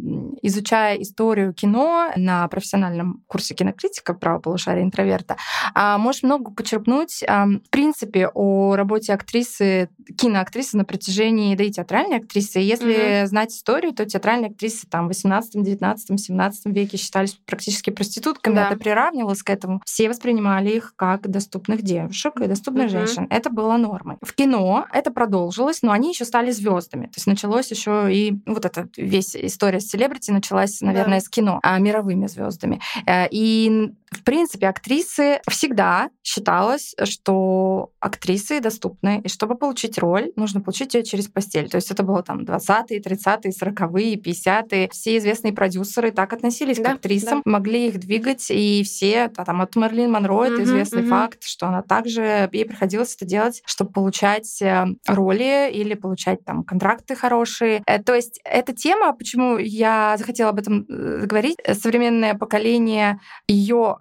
изучая историю кино на профессиональном курсе кинокритика правополушария интроверта, а, можешь много почерпнуть, в принципе, о работе актрисы, киноактрисы на протяжении, да и театральной актрисы. Если mm-hmm. знать историю, то театральные актрисы там в 18, 19, 17 веке считались практически проститутками. Да. Это приравнивалось к этому. Все воспринимали их как доступных девушек и доступных mm-hmm. женщин. Это было нормой. В кино это продолжилось, но они еще стали звездами. То есть началось еще и вот эта весь история с селебрити началась, наверное, да. с кино, а мировыми звездами. Э, и в принципе, актрисы всегда считалось, что актрисы доступны, и чтобы получить роль, нужно получить ее через постель. То есть это было там 20-е, 30-е, 40-е, 50-е. Все известные продюсеры так относились да, к актрисам, да. могли их двигать, и все, там от Мерлин Монро, угу, это известный угу. факт, что она также, ей приходилось это делать, чтобы получать э, роли или получать там контракты хорошие. Э, то есть эта тема, почему я захотела об этом э, говорить, современное поколение ее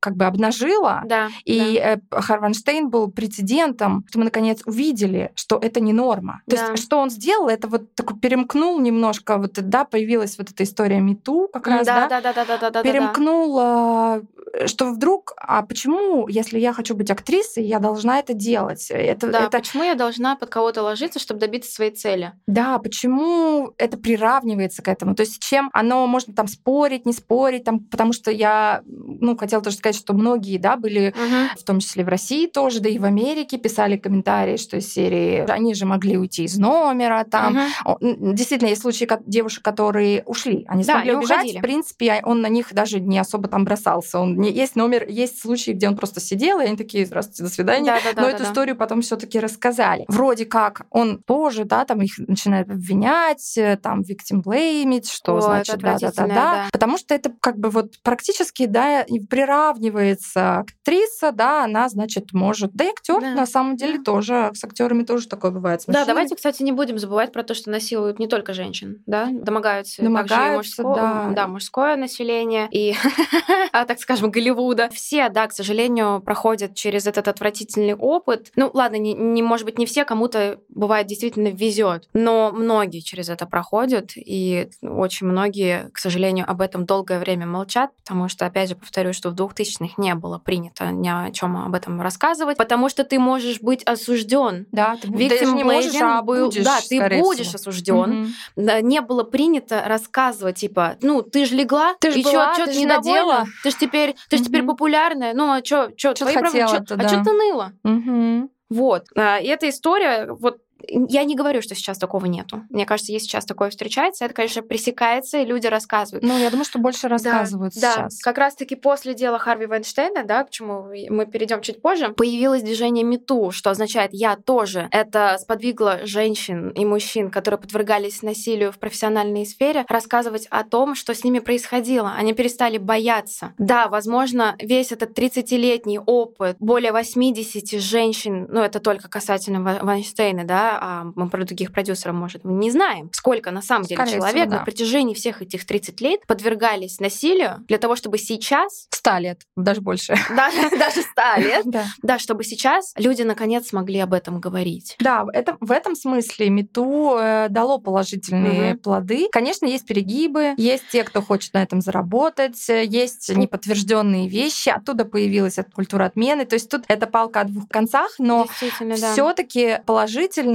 как бы обнажила. Да, и да. Э, Харванштейн был прецедентом, что мы наконец увидели, что это не норма. То да. есть что он сделал, это вот такой перемкнул немножко, вот да, появилась вот эта история Мету как раз, да, да, да, да, да, да, да, перемкнул, да. что вдруг, а почему, если я хочу быть актрисой, я должна это делать? Это, да, это... почему я должна под кого-то ложиться, чтобы добиться своей цели? Да, почему это приравнивается к этому? То есть чем оно можно там спорить, не спорить, там, потому что я, ну, хотела тоже сказать, что многие, да, были, угу. в том числе в России тоже, да и в Америке писали комментарии, что из серии они же могли уйти из номера, там. Угу. Действительно, есть случаи девушек, которые ушли, они да, смогли убежать, уходили. в принципе, он на них даже не особо там бросался, он не есть номер, есть случаи, где он просто сидел, и они такие, здравствуйте, до свидания. Да, да, да, Но да, эту да. историю потом все таки рассказали. Вроде как он тоже, да, там их начинает обвинять, э, там victim blaming, что О, значит, да, да, да, да. да. Потому что это как бы вот практически, да, и приравнивается актриса, да, она, значит, может. Да и актер Да. на самом деле Да. тоже, с актерами тоже такое бывает. Да, давайте, кстати, не будем забывать про то, что насилуют не только женщин, да, домогаются, Домогаются, мужское, да. да, мужское население и, [LAUGHS] а, так скажем, Голливуда. Все, да, к сожалению, проходят через этот отвратительный опыт. Ну, ладно, не, не может быть не все, кому-то бывает действительно везет, но многие через это проходят, и очень многие, к сожалению, об этом долгое время молчат, потому что, опять же, повторю, что в 2000-х не было принято ни о чем об этом рассказывать, потому что ты можешь быть осужден Да, ты Victim не можешь, а был, будешь, да, ты будешь всего. осужден. Да, Не было принято рассказывать, типа, ну, ты же легла, Ты ж и была, чё ты недовольна? надела. Ты ж теперь, ты ж теперь Мгм. популярная, ну, а чё, Чё твои проблемы, хотела-то, чё- да. а ты ныла? Мгм. Вот. А, И эта история, вот я не говорю, что сейчас такого нету. Мне кажется, если сейчас такое встречается, это, конечно, пресекается, и люди рассказывают. Ну, я думаю, что больше рассказывают да, сейчас. как раз-таки после дела Харви Вайнштейна, да, к чему мы перейдем чуть позже, появилось движение МИТУ, что означает «я тоже». Это сподвигло женщин и мужчин, которые подвергались насилию в профессиональной сфере, рассказывать о том, что с ними происходило. Они перестали бояться. Да, возможно, весь этот 30-летний опыт, более 80 женщин, ну, это только касательно Ва- Вайнштейна, да, а мы про других продюсеров, может, мы не знаем, сколько на самом деле Скорее всего, человек да. на протяжении всех этих 30 лет подвергались насилию для того, чтобы сейчас, Ста лет, даже больше. [LAUGHS] даже, даже 100 [LAUGHS] лет, Да. да, чтобы сейчас люди наконец смогли об этом говорить. Да, это, в этом смысле МИТУ э, дало положительные Мгм. плоды. Конечно, есть перегибы, есть те, кто хочет на этом заработать, э, есть неподтвержденные вещи, оттуда появилась эта культура отмены. То есть тут это палка о двух концах, но Действительно, да. все-таки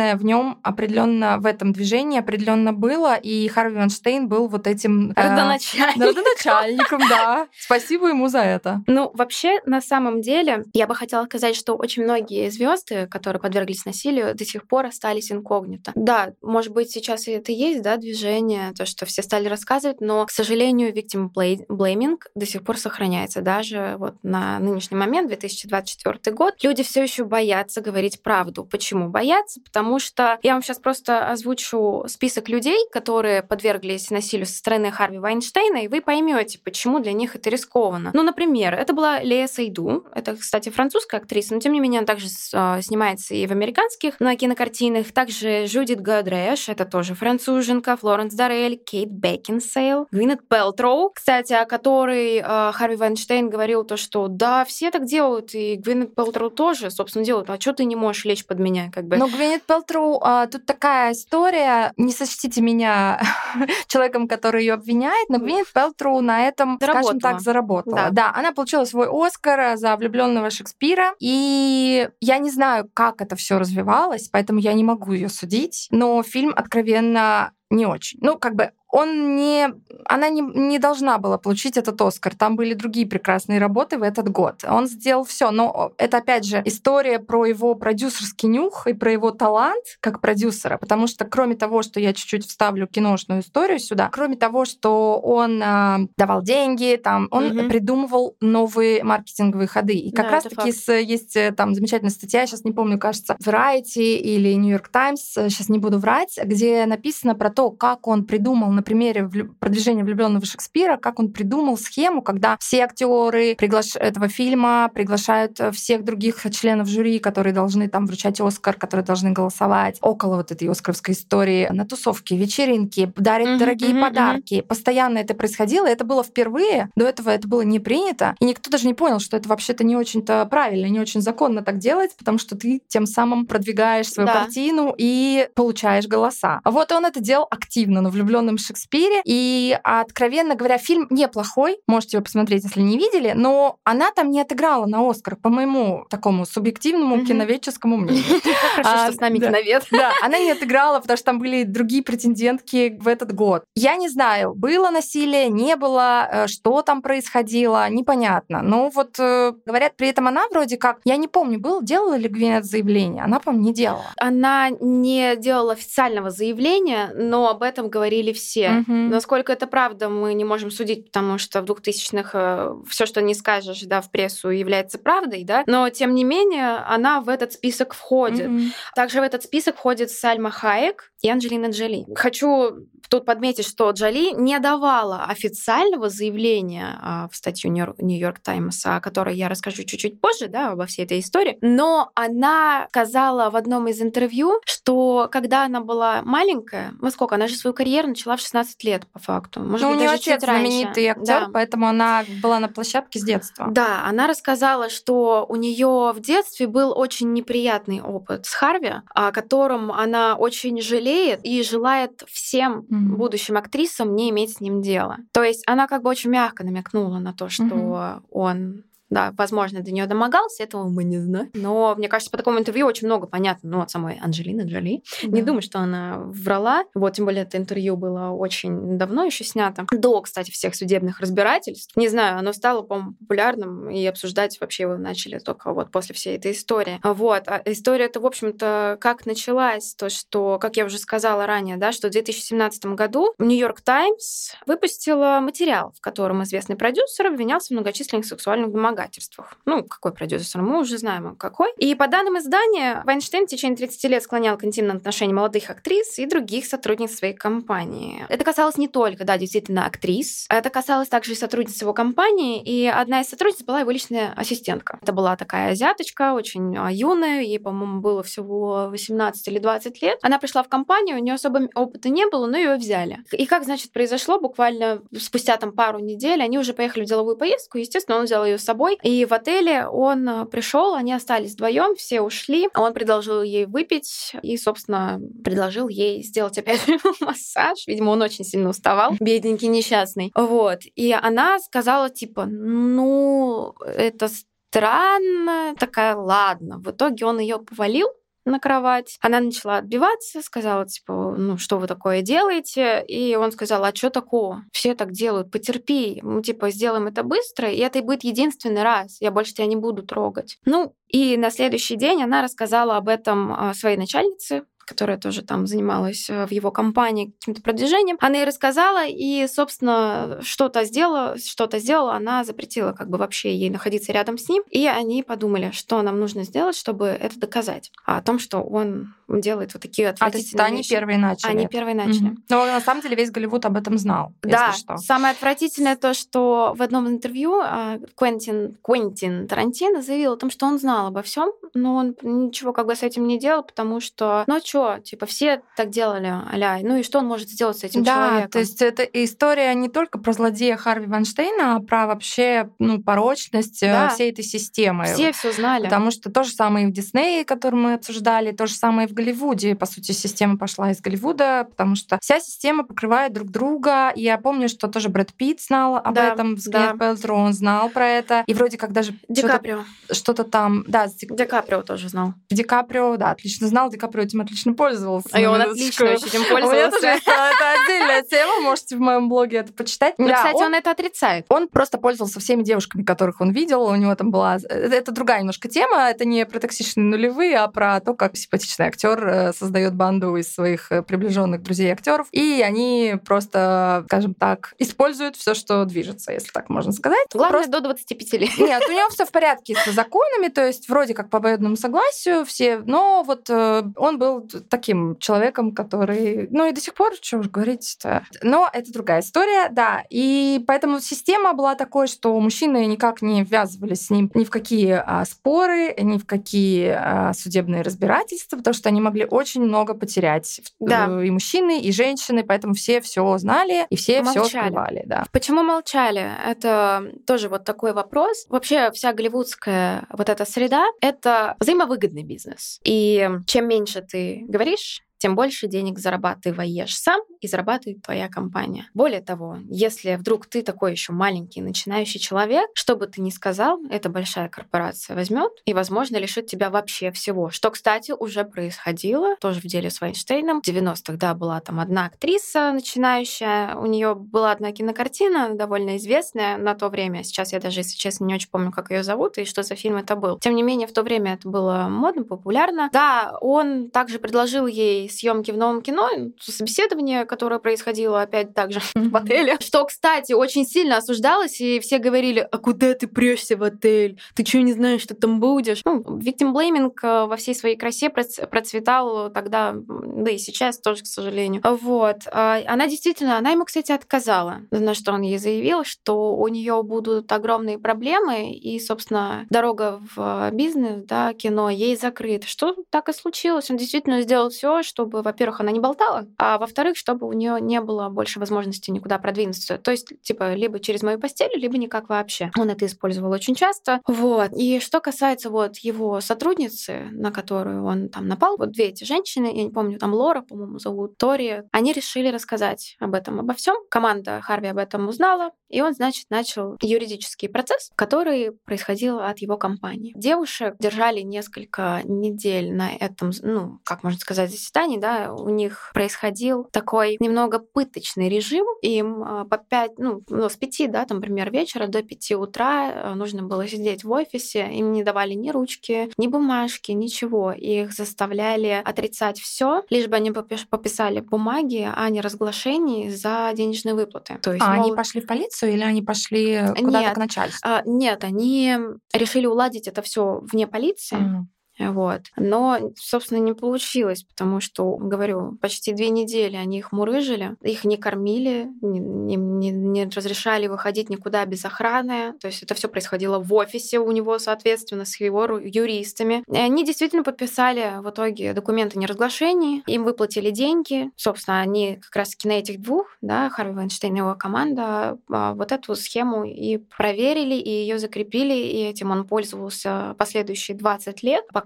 положительное в нем определенно в этом движении определенно было, и Харви Вайнштейн был вот этим э, Родоначальник. родоначальником, да. Спасибо ему за это. Ну, вообще, на самом деле, я бы хотела сказать, что очень многие звезды, которые подверглись насилию, до сих пор остались инкогнито. Да, может быть, сейчас и это есть, да, движение, то, что все стали рассказывать, но, к сожалению, victim bla- blaming до сих пор сохраняется. Даже вот на нынешний момент, 2024 год, люди все еще боятся говорить правду. Почему боятся? Потому что я вам сейчас просто озвучу список людей, которые подверглись насилию со стороны Харви Вайнштейна, и вы поймете, почему для них это рискованно. Ну, например, это была Лея Сейду. Это, кстати, французская актриса, но тем не менее она также а, снимается и в американских на кинокартинах. Также Жюдит Гадреш, это тоже француженка, Флоренс Дарель, Кейт Бекинсейл, Гвинет Пелтроу, кстати, о которой а, Харви Вайнштейн говорил то, что да, все так делают, и Гвинет Пелтроу тоже, собственно, делают. А что ты не можешь лечь под меня, как бы? Но Гвинет Пелтроу, а, тут такая история, не сочтите меня [LAUGHS] человеком, который ее обвиняет, но Гвинет Пелтроу на этом, скажем Заработала. так, заработала. Да. Да. она получила свой Оскар за влюбленного Шекспира, и я не знаю, как это все развивалось, поэтому я не могу ее судить, но фильм откровенно не очень. Ну, как бы он не... Она не, не должна была получить этот Оскар. Там были другие прекрасные работы в этот год. Он сделал все, но это, опять же, история про его продюсерский нюх и про его талант как продюсера, потому что кроме того, что я чуть-чуть вставлю киношную историю сюда, кроме того, что он а, давал деньги, там, он Мгм. придумывал новые маркетинговые ходы. И как Да, раз-таки есть э, там замечательная статья, я сейчас не помню, кажется, Variety или New York Times, сейчас не буду врать, где написано про то, как он придумал примере продвижения влюбленного Шекспира, как он придумал схему, когда все актеры приглаш... этого фильма приглашают э, всех других членов жюри, которые должны там вручать Оскар, которые должны голосовать около вот этой оскаровской истории на тусовки, вечеринки, дарят Мгм, дорогие мгм. подарки. Постоянно это происходило, это было впервые. До этого это было не принято, и никто даже не понял, что это вообще-то не очень-то правильно, не очень законно так делать, потому что ты тем самым продвигаешь свою Да. картину и получаешь голоса. А Вот он это делал активно на влюбленном Шекспире, и, откровенно говоря, фильм неплохой, можете его посмотреть, если не видели, но она там не отыграла на Оскар, по моему такому субъективному Мгм. киноведческому мнению. [LAUGHS] Хорошо, А, что с нами киновед. [LAUGHS] Да, она не [LAUGHS] отыграла, потому что там были другие претендентки в этот год. Я не знаю, было насилие, не было, э, что там происходило, непонятно. Но вот э, говорят, при этом она вроде как, я не помню, был, делала ли Гвинет заявление? Она, по-моему, не делала. Она не делала официального заявления, но об этом говорили все. Все. Угу. Насколько это правда, мы не можем судить, потому что в 2000-х э, все, что не скажешь, да, в прессу является правдой, да. Но тем не менее, она в этот список входит. Угу. Также в этот список входит Сальма Хаек и Анджелина Джоли. Хочу тут подметить, что Джоли не давала официального заявления а, в статью Нью-Йорк Таймс, о которой я расскажу чуть-чуть позже, да, обо всей этой истории. Но она сказала в одном из интервью, что когда она была маленькая, во сколько, она же свою карьеру начала в 16 лет, по факту. Может ну, быть, у нее отец знаменитый актер, да. поэтому она была на площадке с детства. Да, она рассказала, что у нее в детстве был очень неприятный опыт с Харви, о котором она очень жалеет и желает всем mm-hmm. будущим актрисам не иметь с ним дела. То есть она как бы очень мягко намекнула на то, что mm-hmm. он да, возможно, до нее домогался, этого мы не знаем. Но мне кажется, по такому интервью очень много понятно, ну, от самой Анджелины Джоли. Да. Не думаю, что она врала. Вот, тем более, это интервью было очень давно еще снято. До, кстати, всех судебных разбирательств. Не знаю, оно стало, по-моему, популярным, и обсуждать вообще его начали только вот после всей этой истории. Вот. А история это, в общем-то, как началась, то, что, как я уже сказала ранее, да, что в 2017 году Нью-Йорк Таймс выпустила материал, в котором известный продюсер обвинялся в многочисленных сексуальных домогательствах домогательствах. Ну, какой продюсер, мы уже знаем, какой. И по данным издания, Вайнштейн в течение 30 лет склонял к интимным отношениям молодых актрис и других сотрудниц своей компании. Это касалось не только, да, действительно, актрис. Это касалось также и сотрудниц его компании, и одна из сотрудниц была его личная ассистентка. Это была такая азиаточка, очень а, юная, ей, по-моему, было всего 18 или 20 лет. Она пришла в компанию, у нее особо опыта не было, но ее взяли. И как, значит, произошло буквально спустя там пару недель, они уже поехали в деловую поездку, естественно, он взял ее с собой, и в отеле он э, пришел, они остались вдвоем, все ушли. Он предложил ей выпить и, собственно, предложил ей сделать опять [LAUGHS] массаж. Видимо, он очень сильно уставал, бедненький несчастный. Вот. И она сказала, типа, ну, это странно. Такая, ладно. В итоге он ее повалил, на кровать. Она начала отбиваться, сказала, типа, ну, что вы такое делаете? И он сказал, а что такого? Все так делают, потерпи. Мы, типа, сделаем это быстро, и это будет единственный раз. Я больше тебя не буду трогать. Ну, и на следующий день она рассказала об этом а, своей начальнице, которая тоже там занималась э, в его компании каким-то продвижением, она ей рассказала, и, собственно, что-то сделала, что-то сделала, она запретила как бы вообще ей находиться рядом с ним, и они подумали, что нам нужно сделать, чтобы это доказать, а о том, что он делает вот такие отвратительные а, то есть они первые начали. Они первые начали. Угу. Но на самом деле весь Голливуд об этом знал. Да. Что. Самое отвратительное то, что в одном интервью а, Квентин, Квентин Тарантино заявил о том, что он знал обо всем, но он ничего как бы с этим не делал, потому что, ну что, типа все так делали, аля, ну и что он может сделать с этим да, человеком? то есть это история не только про злодея Харви Ванштейна, а про вообще ну, порочность э, да. всей этой системы. Все все знали. Потому что то же самое и в Диснее, который мы обсуждали, то же самое и в Голливуде. По сути, система пошла из Голливуда, потому что вся система покрывает друг друга. И я помню, что тоже Брэд Питт знал об да, этом, взгляд да. Пелтро, он знал про это. И вроде как даже Ди Каприо. Что-то там... Да, Ди... Ди Каприо тоже знал. Ди Каприо, да, отлично знал. Ди Каприо этим отлично пользовался. А он отлично этим пользовался. Это отдельная тема, можете в моем блоге это почитать. Ну, кстати, он это отрицает. Он просто пользовался всеми девушками, которых он видел. У него там была... Это другая немножко тема. Это не про токсичные нулевые, а про то, как симпатичный актер э, создает банду из своих э, приближенных друзей актеров. И они просто, скажем так, используют все, что движется, если так можно сказать. Главное, просто... до 25 лет. Нет, у него все в порядке с законами, то есть вроде как по обоюдному согласию все, но вот э, он был таким человеком, который... Ну и до сих пор, что уж говорить-то. Но это другая история, да. И поэтому система была такой, что мужчины никак не ввязывались с ним ни в какие а, споры, ни в какие а, судебные разбирательства, потому что они могли очень много потерять. Да. Э, и мужчины, и женщины, поэтому все все знали, и все все скрывали. Да. Почему молчали? Это тоже вот такой вопрос. Вообще вся голливудская вот эта среда — это взаимовыгодный бизнес. И чем меньше ты говоришь, тем больше денег зарабатываешь сам и зарабатывает твоя компания. Более того, если вдруг ты такой еще маленький начинающий человек, что бы ты ни сказал, эта большая корпорация возьмет и, возможно, лишит тебя вообще всего. Что, кстати, уже происходило тоже в деле с Вайнштейном. В 90-х, да, была там одна актриса начинающая, у нее была одна кинокартина, довольно известная на то время. Сейчас я даже, если честно, не очень помню, как ее зовут и что за фильм это был. Тем не менее, в то время это было модно, популярно. Да, он также предложил ей съемки в новом кино, собеседование, которое происходило опять также [LAUGHS] в отеле, что, кстати, очень сильно осуждалось, и все говорили, а куда ты прешься в отель? Ты что, не знаешь, что там будешь? Ну, victim blaming э, во всей своей красе процветал тогда, да и сейчас тоже, к сожалению. Вот. А она действительно, она ему, кстати, отказала, на что он ей заявил, что у нее будут огромные проблемы, и, собственно, дорога в бизнес, да, кино ей закрыта. Что так и случилось. Он действительно сделал все, чтобы, во-первых, она не болтала, а во-вторых, чтобы у нее не было больше возможности никуда продвинуться. То есть, типа, либо через мою постель, либо никак вообще. Он это использовал очень часто. Вот. И что касается вот его сотрудницы, на которую он там напал, вот две эти женщины, я не помню, там Лора, по-моему, зовут, Тори, они решили рассказать об этом, обо всем. Команда Харви об этом узнала, и он, значит, начал юридический процесс, который происходил от его компании. Девушек держали несколько недель на этом, ну, как можно сказать, заседании, да, у них происходил такой немного пыточный режим. Им а, по пять, ну, ну, с пяти, да, там, например, вечера до пяти утра а, нужно было сидеть в офисе. Им не давали ни ручки, ни бумажки, ничего. Их заставляли отрицать все, лишь бы они пописали бумаги о неразглашении за денежные выплаты. То есть, а мол... они пошли в полицию или они пошли куда-то нет, к начальству? А, нет, они решили уладить это все вне полиции. Mm. Вот. Но, собственно, не получилось, потому что, говорю, почти две недели они их мурыжили, их не кормили, не, не, не разрешали выходить никуда без охраны. То есть это все происходило в офисе у него, соответственно, с его юристами. И они действительно подписали в итоге документы неразглашений, им выплатили деньги. Собственно, они как раз-таки на этих двух, да, Харви Вайнштейн и его команда, а, вот эту схему и проверили, и ее закрепили, и этим он пользовался последующие 20 лет, пока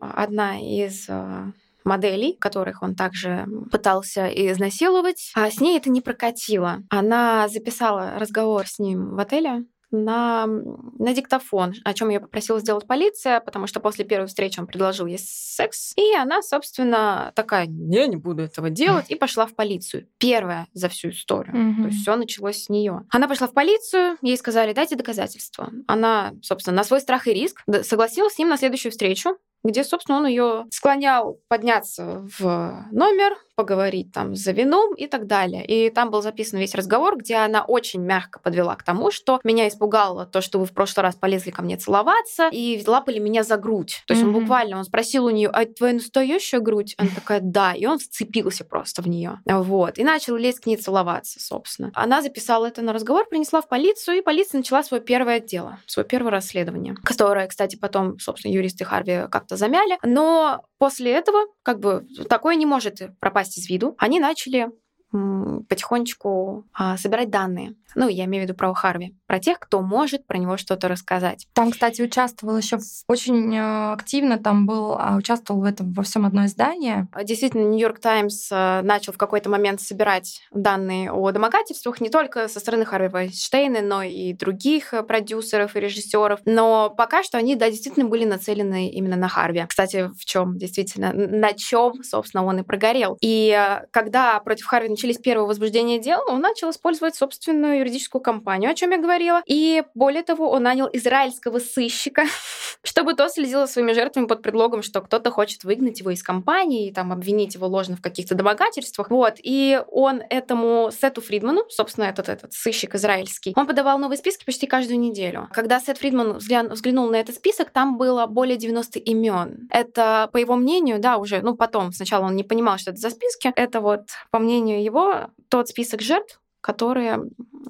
одна из э, моделей, которых он также пытался изнасиловать, а с ней это не прокатило. Она записала разговор с ним в отеле, на, на диктофон, о чем я попросила сделать полиция, потому что после первой встречи он предложил ей секс. И она, собственно, такая, не, не буду этого делать, и пошла в полицию. Первая за всю историю. Mm-hmm. То есть все началось с нее. Она пошла в полицию, ей сказали, дайте доказательства. Она, собственно, на свой страх и риск согласилась с ним на следующую встречу, где, собственно, он ее склонял подняться в номер, поговорить там за вином и так далее. И там был записан весь разговор, где она очень мягко подвела к тому, что меня испугало то, что вы в прошлый раз полезли ко мне целоваться и лапали меня за грудь. То есть mm-hmm. он буквально, он спросил у нее, а это твоя настоящая грудь? Она такая, да. И он вцепился просто в нее. Вот. И начал лезть к ней целоваться, собственно. Она записала это на разговор, принесла в полицию, и полиция начала свое первое дело, свое первое расследование, которое, кстати, потом, собственно, юристы Харви как-то замяли. Но после этого, как бы, такое не может пропасть из виду. Они начали потихонечку а, собирать данные. Ну, я имею в виду про Харви, про тех, кто может про него что-то рассказать. Там, кстати, участвовал еще очень э, активно, там был, а, участвовал в этом во всем одно издание. Действительно, Нью-Йорк Таймс э, начал в какой-то момент собирать данные о домогательствах не только со стороны Харви Вайнштейна, но и других э, продюсеров и режиссеров. Но пока что они, да, действительно были нацелены именно на Харви. Кстати, в чем действительно, на чем, собственно, он и прогорел. И когда против Харви начались первые возбуждения дел, он начал использовать собственную юридическую компанию, о чем я говорила. И более того, он нанял израильского сыщика, [LAUGHS] чтобы тот следил за своими жертвами под предлогом, что кто-то хочет выгнать его из компании и там обвинить его ложно в каких-то домогательствах. Вот. И он этому Сету Фридману, собственно, этот, этот сыщик израильский, он подавал новые списки почти каждую неделю. Когда Сет Фридман взглянул на этот список, там было более 90 имен. Это, по его мнению, да, уже, ну, потом, сначала он не понимал, что это за списки. Это вот, по мнению его, тот список жертв, которые,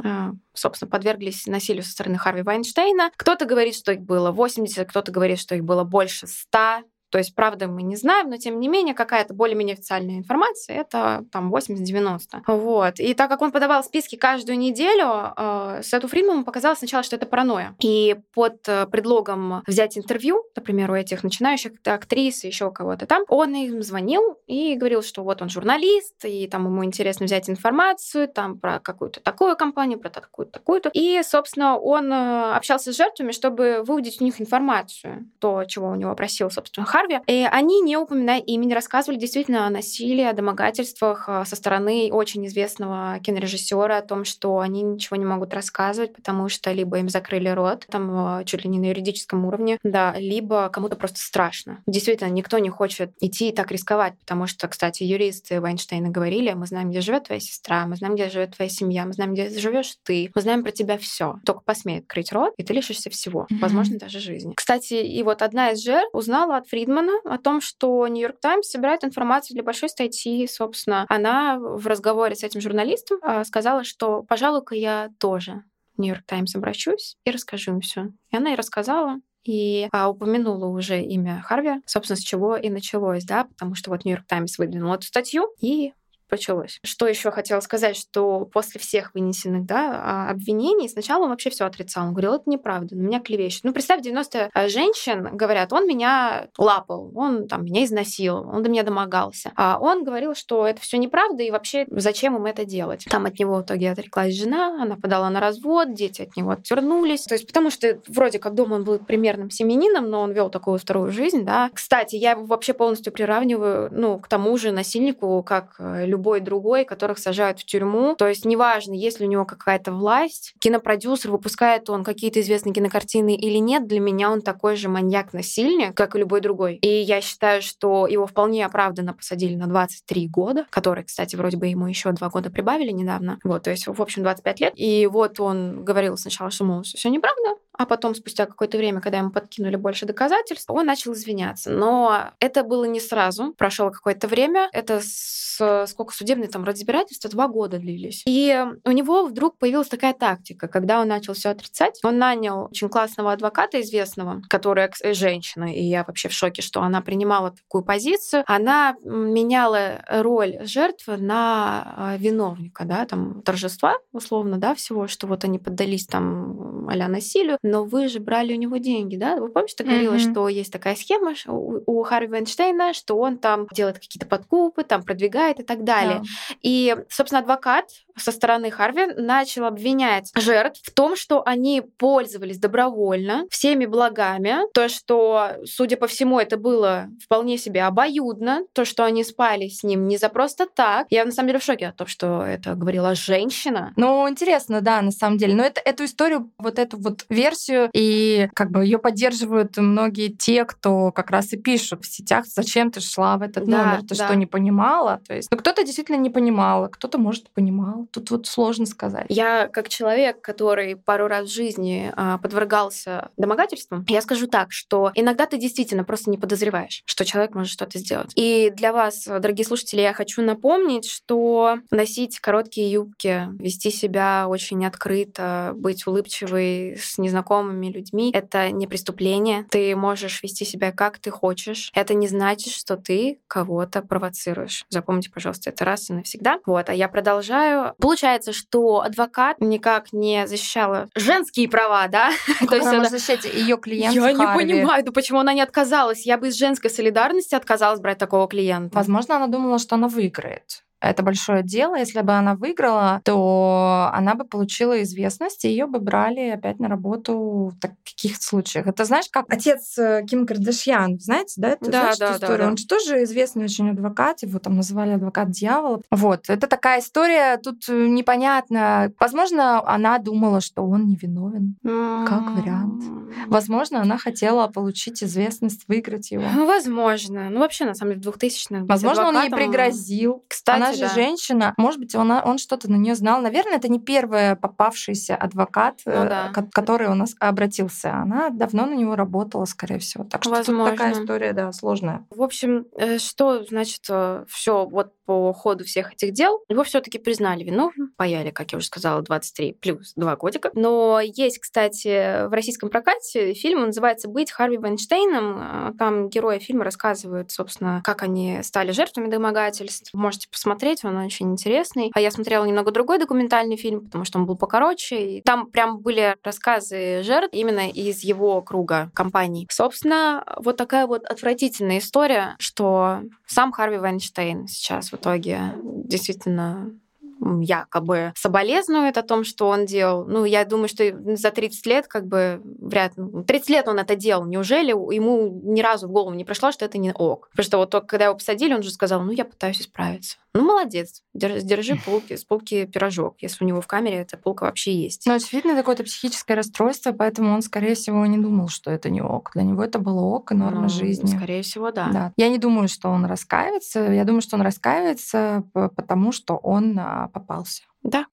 а, собственно, подверглись насилию со стороны Харви Вайнштейна. Кто-то говорит, что их было 80, кто-то говорит, что их было больше 100. То есть, правда, мы не знаем, но тем не менее какая-то более-менее официальная информация — это там 80-90. Вот. И так как он подавал списки каждую неделю, э, Сету Фридману показалось сначала, что это паранойя. И под э, предлогом взять интервью, например, у этих начинающих актрис, еще кого-то там, он им звонил и говорил, что вот он журналист, и там ему интересно взять информацию там про какую-то такую компанию, про такую-то, такую-то. И, собственно, он э, общался с жертвами, чтобы выудить у них информацию, то, чего у него просил, собственно, Харви. И они, не упоминая имени, рассказывали действительно о насилии, о домогательствах э, со стороны очень известного кинорежиссера, о том, что они ничего не могут рассказывать, потому что либо им закрыли рот, там чуть ли не на юридическом уровне, да, либо кому-то просто страшно. Действительно, никто не хочет идти и так рисковать, потому что, кстати, юристы Вайнштейна говорили, мы знаем, где живет твоя сестра, мы знаем, где живет твоя семья, мы знаем, где живешь ты, мы знаем про тебя все. Только посмеет открыть рот, и ты лишишься всего, mm-hmm. возможно, даже жизни. Кстати, и вот одна из жертв узнала от Фридмана о том, что Нью-Йорк Таймс собирает информацию для большой статьи, собственно. Она в разговоре с этим журналистом а, сказала, что, пожалуй-ка, я тоже Нью-Йорк Таймс обращусь и расскажу им все. И она и рассказала, и а, упомянула уже имя Харви, собственно, с чего и началось, да, потому что вот Нью-Йорк Таймс выдвинул эту статью, и началось. Что еще хотела сказать, что после всех вынесенных да, а, обвинений сначала он вообще все отрицал. Он говорил, это неправда, на меня клевещут. Ну, представь, 90 а, женщин говорят, он меня лапал, он там меня изнасиловал, он до меня домогался. А он говорил, что это все неправда, и вообще зачем им это делать. Там от него в итоге отреклась жена, она подала на развод, дети от него отвернулись. То есть потому что вроде как дома он был примерным семенином, но он вел такую вторую жизнь, да. Кстати, я его вообще полностью приравниваю, ну, к тому же насильнику, как любой любой другой, которых сажают в тюрьму. То есть неважно, есть ли у него какая-то власть, кинопродюсер, выпускает он какие-то известные кинокартины или нет, для меня он такой же маньяк-насильник, как и любой другой. И я считаю, что его вполне оправданно посадили на 23 года, которые, кстати, вроде бы ему еще два года прибавили недавно. Вот, то есть, в общем, 25 лет. И вот он говорил сначала, что, мол, все неправда, а потом, спустя какое-то время, когда ему подкинули больше доказательств, он начал извиняться. Но это было не сразу. Прошло какое-то время. Это с, сколько судебные там разбирательства? Два года длились. И у него вдруг появилась такая тактика. Когда он начал все отрицать, он нанял очень классного адвоката известного, которая женщина, и я вообще в шоке, что она принимала такую позицию. Она меняла роль жертвы на а, виновника, да, там торжества, условно, да, всего, что вот они поддались там а насилию, но вы же брали у него деньги, да? Вы помните, ты говорила, mm-hmm. что есть такая схема у, у Харви Вайнштейна, что он там делает какие-то подкупы, там продвигает и так далее. Yeah. И, собственно, адвокат со стороны Харви начал обвинять жертв в том, что они пользовались добровольно всеми благами, то, что, судя по всему, это было вполне себе обоюдно, то, что они спали с ним не за просто так. Я на самом деле в шоке от того, что это говорила женщина. Ну, интересно, да, на самом деле. Но это, эту историю, вот эту вот версию, и как бы ее поддерживают многие те, кто как раз и пишут в сетях, зачем ты шла в этот да, номер, ты да. что, не понимала? То есть, ну, кто-то действительно не понимал, а кто-то, может, понимал. Тут вот сложно сказать. Я как человек, который пару раз в жизни а, подвергался домогательствам, я скажу так, что иногда ты действительно просто не подозреваешь, что человек может что-то сделать. И для вас, дорогие слушатели, я хочу напомнить, что носить короткие юбки, вести себя очень открыто, быть улыбчивой с незнакомыми людьми — это не преступление. Ты можешь вести себя как ты хочешь. Это не значит, что ты кого-то провоцируешь. Запомните, пожалуйста, это раз и навсегда. Вот, а я продолжаю. Получается, что адвокат никак не защищала женские права, да? [LAUGHS] То есть она защищать ее клиента. Я не понимаю, ну почему она не отказалась? Я бы из женской солидарности отказалась брать такого клиента. Возможно, она думала, что она выиграет это большое дело. Если бы она выиграла, то она бы получила известность, и ее бы брали опять на работу в таких случаях. Это знаешь, как отец э, Ким Кардашьян, знаете, да, это, да, знаешь, да, историю? Да, да. Он же тоже известный очень адвокат, его там называли адвокат дьявола. Вот, это такая история, тут э, непонятно. Возможно, она думала, что он невиновен, mm-hmm. как вариант. Возможно, она хотела получить известность, выиграть его. Возможно. Ну, вообще, на самом деле, в 2000-х Возможно, он ей пригрозил. Кстати, она же да. женщина. Может быть, он, он что-то на нее знал. Наверное, это не первый попавшийся адвокат, ну, э, да. который у нас обратился. Она давно на него работала, скорее всего. Так что Возможно. такая история, да, сложная. В общем, э, что значит э, все вот по ходу всех этих дел его все-таки признали виновным, паяли, как я уже сказала, 23 плюс 2 годика. Но есть, кстати, в российском прокате фильм, он называется «Быть Харви Вайнштейном». Там герои фильма рассказывают, собственно, как они стали жертвами домогательств. Можете посмотреть, он очень интересный. А я смотрела немного другой документальный фильм, потому что он был покороче. И там прям были рассказы жертв именно из его круга компаний. Собственно, вот такая вот отвратительная история, что сам Харви Вайнштейн сейчас вот итоге действительно якобы соболезнует о том, что он делал. Ну, я думаю, что за 30 лет как бы вряд ли... 30 лет он это делал. Неужели ему ни разу в голову не пришло, что это не ок? Потому что вот только когда его посадили, он же сказал, ну, я пытаюсь исправиться. Ну, молодец, держи полки, с полки пирожок, если у него в камере эта полка вообще есть. Ну, очевидно, какое-то психическое расстройство, поэтому он, скорее всего, не думал, что это не ок. Для него это было ок и норма ну, жизни. Скорее всего, да. да. Я не думаю, что он раскаивается. Я думаю, что он раскаивается, потому что он а, попался. Да.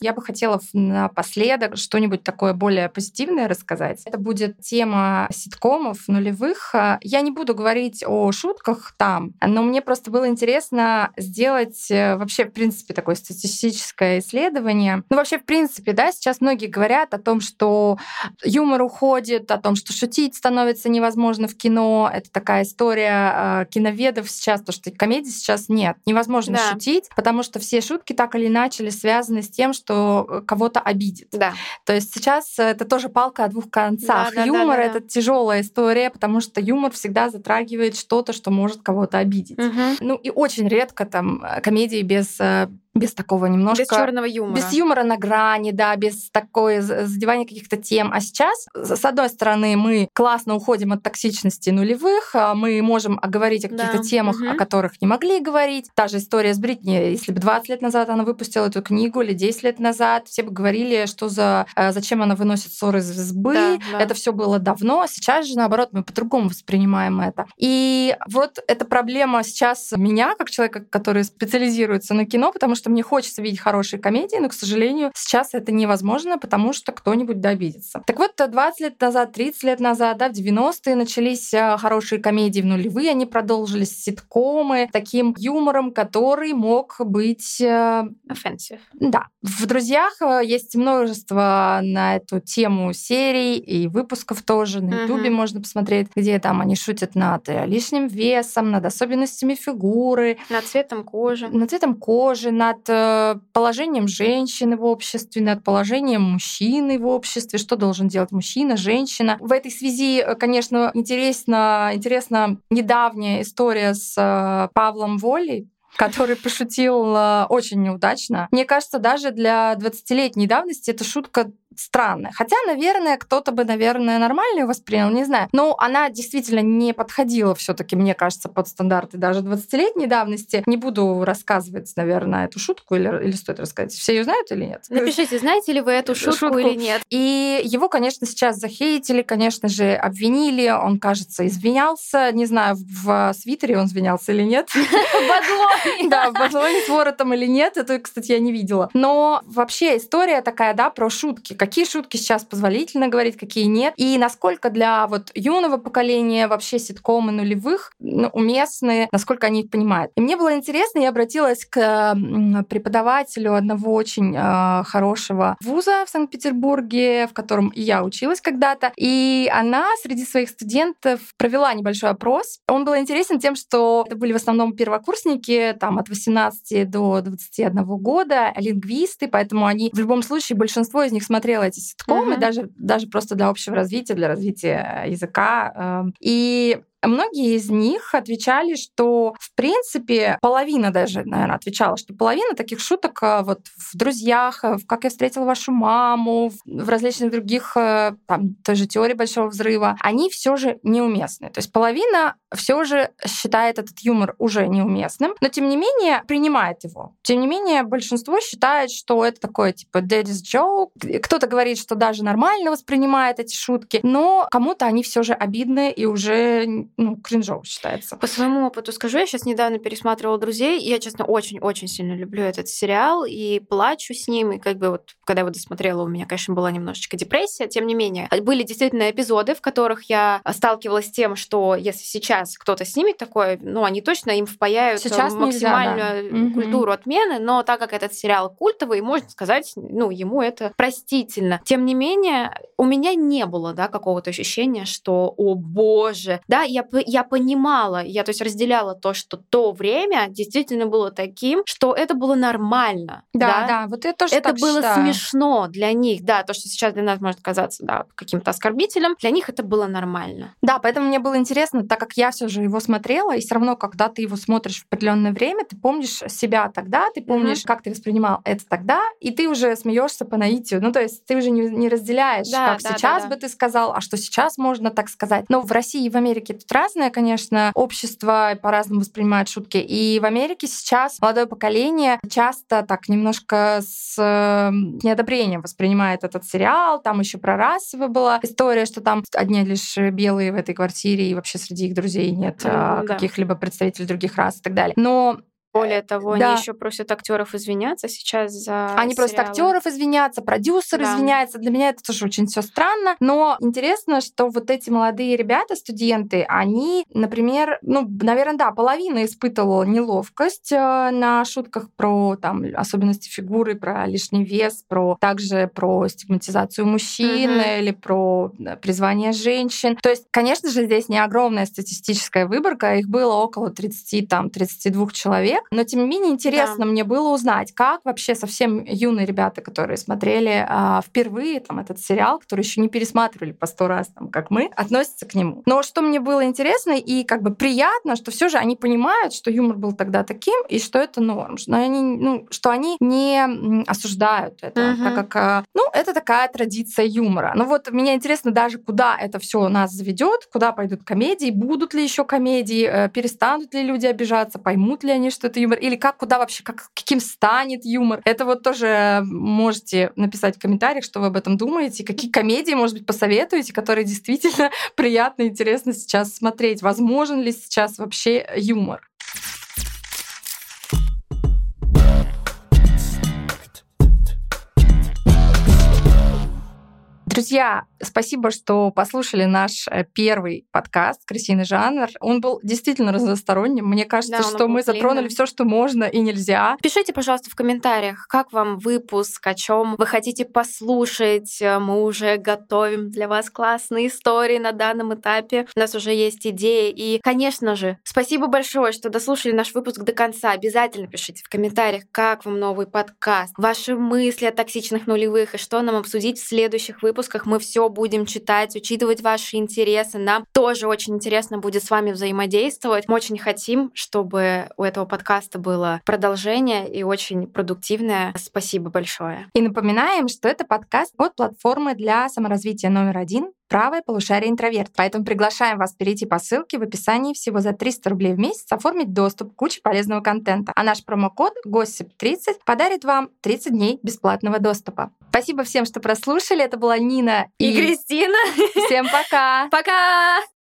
Я бы хотела напоследок что-нибудь такое более позитивное рассказать. Это будет тема ситкомов нулевых. Я не буду говорить о шутках там, но мне просто было интересно сделать э, вообще, в принципе, такое статистическое исследование. Ну, вообще, в принципе, да, сейчас многие говорят о том, что юмор уходит, о том, что шутить становится невозможно в кино. Это такая история э, киноведов сейчас, то, что комедии сейчас нет. Невозможно да. шутить, потому что все шутки так или иначе связаны с тем, что что э, кого-то обидит. Да. То есть сейчас это тоже палка о двух концах. Да, да, юмор да, да, это тяжелая история, потому что юмор всегда затрагивает что-то, что может кого-то обидеть. Угу. Ну и очень редко там э, комедии без э, без такого немножко... Без черного юмора. Без юмора на грани, да, без такой задевания каких-то тем. А сейчас, с одной стороны, мы классно уходим от токсичности нулевых, а мы можем говорить о каких-то да. темах, угу. о которых не могли говорить. Та же история с Бритни. Если бы 20 лет назад она выпустила эту книгу или 10 лет назад, все бы говорили, что за э, зачем она выносит ссоры из избы. Да, да. Это все было давно. Сейчас же, наоборот, мы по-другому воспринимаем это. И вот эта проблема сейчас меня, как человека, который специализируется на кино, потому что мне хочется видеть хорошие комедии, но, к сожалению, сейчас это невозможно, потому что кто-нибудь добидится. Так вот, 20 лет назад, 30 лет назад, да, в 90-е начались а, хорошие комедии в нулевые, они продолжились ситкомы, таким юмором, который мог быть... Э, Offensive. Да. В «Друзьях» э, есть множество на эту тему серий и выпусков тоже. На Ютубе uh-huh. можно посмотреть, где там они шутят над э, лишним весом, над особенностями фигуры. Над цветом кожи. Над цветом кожи, над Э, положением женщины в обществе, над положением мужчины в обществе, что должен делать мужчина, женщина. В этой связи, э, конечно, интересно, интересна недавняя история с э, Павлом Волей, который пошутил очень неудачно. Мне кажется, даже для 20-летней давности эта шутка странная. Хотя, наверное, кто-то бы, наверное, нормально ее воспринял, не знаю. Но она действительно не подходила все таки мне кажется, под стандарты даже 20-летней давности. Не буду рассказывать, наверное, эту шутку или, или стоит рассказать. Все ее знают или нет? Напишите, знаете ли вы эту шутку, шутку или нет. И его, конечно, сейчас захейтили, конечно же, обвинили. Он, кажется, извинялся. Не знаю, в свитере он извинялся или нет. [LAUGHS] [LAUGHS] Да, в бадлоне с воротом или нет. Это, кстати, я не видела. Но вообще история такая, да, про шутки какие шутки сейчас позволительно говорить, какие нет, и насколько для вот юного поколения вообще ситкомы нулевых ну, уместны, насколько они их понимают. И мне было интересно, я обратилась к преподавателю одного очень э, хорошего вуза в Санкт-Петербурге, в котором и я училась когда-то, и она среди своих студентов провела небольшой опрос. Он был интересен тем, что это были в основном первокурсники, там от 18 до 21 года, лингвисты, поэтому они в любом случае большинство из них смотрели смотрела эти ситкомы, mm-hmm. даже, даже просто для общего развития, для развития языка. Эм, и Многие из них отвечали, что, в принципе, половина даже, наверное, отвечала, что половина таких шуток э, вот в «Друзьях», э, в «Как я встретила вашу маму», в различных других, э, там, той «Теории большого взрыва», они все же неуместны. То есть половина все же считает этот юмор уже неуместным, но, тем не менее, принимает его. Тем не менее, большинство считает, что это такое, типа, daddy's joke. Кто-то говорит, что даже нормально воспринимает эти шутки, но кому-то они все же обидны и уже ну, кринжово считается. По своему опыту скажу, я сейчас недавно пересматривала «Друзей», и я, честно, очень-очень сильно люблю этот сериал, и плачу с ним, и как бы вот, когда я его досмотрела, у меня, конечно, была немножечко депрессия, тем не менее, были действительно эпизоды, в которых я сталкивалась с тем, что если сейчас кто-то снимет такое, ну, они точно им впаяют сейчас максимальную нельзя, да. культуру отмены, но так как этот сериал культовый, можно сказать, ну, ему это простительно. Тем не менее, у меня не было, да, какого-то ощущения, что, о боже, да, я я, я понимала, я то есть разделяла то, что то время действительно было таким, что это было нормально. Да, да, да вот это тоже Это было считаю. смешно для них, да, то, что сейчас для нас может казаться да, каким-то оскорбителем, для них это было нормально. Да, поэтому мне было интересно, так как я все же его смотрела, и все равно, когда ты его смотришь в определенное время, ты помнишь себя тогда, ты помнишь, mm-hmm. как ты воспринимал это тогда, и ты уже смеешься по наитию. Ну, то есть ты уже не, не разделяешь, да, как да, сейчас да, да. бы ты сказал, а что сейчас можно так сказать. Но в России и в Америке тут разное, конечно, общество по-разному воспринимает шутки. И в Америке сейчас молодое поколение часто так немножко с неодобрением воспринимает этот сериал. Там еще про расовую была история, что там одни лишь белые в этой квартире, и вообще среди их друзей нет mm, каких-либо представителей других рас и так далее. Но более того, да. они еще просят актеров извиняться сейчас за. Они сериалы. просят актеров извиняться, продюсер да. извиняется. Для меня это тоже очень все странно. Но интересно, что вот эти молодые ребята, студенты, они, например, ну, наверное, да, половина испытывала неловкость э, на шутках про там особенности фигуры, про лишний вес, про также про стигматизацию мужчин угу. или про призвание женщин. То есть, конечно же, здесь не огромная статистическая выборка, их было около 30, там, 32 человек, но тем не менее интересно да. мне было узнать, как вообще совсем юные ребята, которые смотрели а, впервые там этот сериал, которые еще не пересматривали по сто раз, там, как мы, относятся к нему. Но что мне было интересно и как бы приятно, что все же они понимают, что юмор был тогда таким и что это норм, что они, ну, что они не осуждают это, угу. так как, а, ну, это такая традиция юмора. Ну вот меня интересно даже, куда это все нас заведет, куда пойдут комедии, будут ли еще комедии, э, перестанут ли люди обижаться, поймут ли они, что это юмор, или как, куда вообще, как, каким станет юмор. Это вот тоже можете написать в комментариях, что вы об этом думаете, какие комедии, может быть, посоветуете, которые действительно [LAUGHS] приятно и интересно сейчас смотреть. Возможен ли сейчас вообще юмор? Друзья, спасибо, что послушали наш э, первый подкаст «Крысиный жанр». Он был действительно разносторонним. Мне кажется, да, что мы затронули все, что можно и нельзя. Пишите, пожалуйста, в комментариях, как вам выпуск, о чем вы хотите послушать. Мы уже готовим для вас классные истории на данном этапе. У нас уже есть идеи. И, конечно же, спасибо большое, что дослушали наш выпуск до конца. Обязательно пишите в комментариях, как вам новый подкаст, ваши мысли о токсичных нулевых и что нам обсудить в следующих выпусках выпусках мы все будем читать, учитывать ваши интересы. Нам тоже очень интересно будет с вами взаимодействовать. Мы очень хотим, чтобы у этого подкаста было продолжение и очень продуктивное. Спасибо большое. И напоминаем, что это подкаст от платформы для саморазвития номер один правое полушарие интроверт. Поэтому приглашаем вас перейти по ссылке в описании всего за 300 рублей в месяц оформить доступ к куче полезного контента. А наш промокод GOSSIP30 подарит вам 30 дней бесплатного доступа. Спасибо всем, что прослушали. Это была Нина и, и Кристина. Всем пока. [LAUGHS] Пока.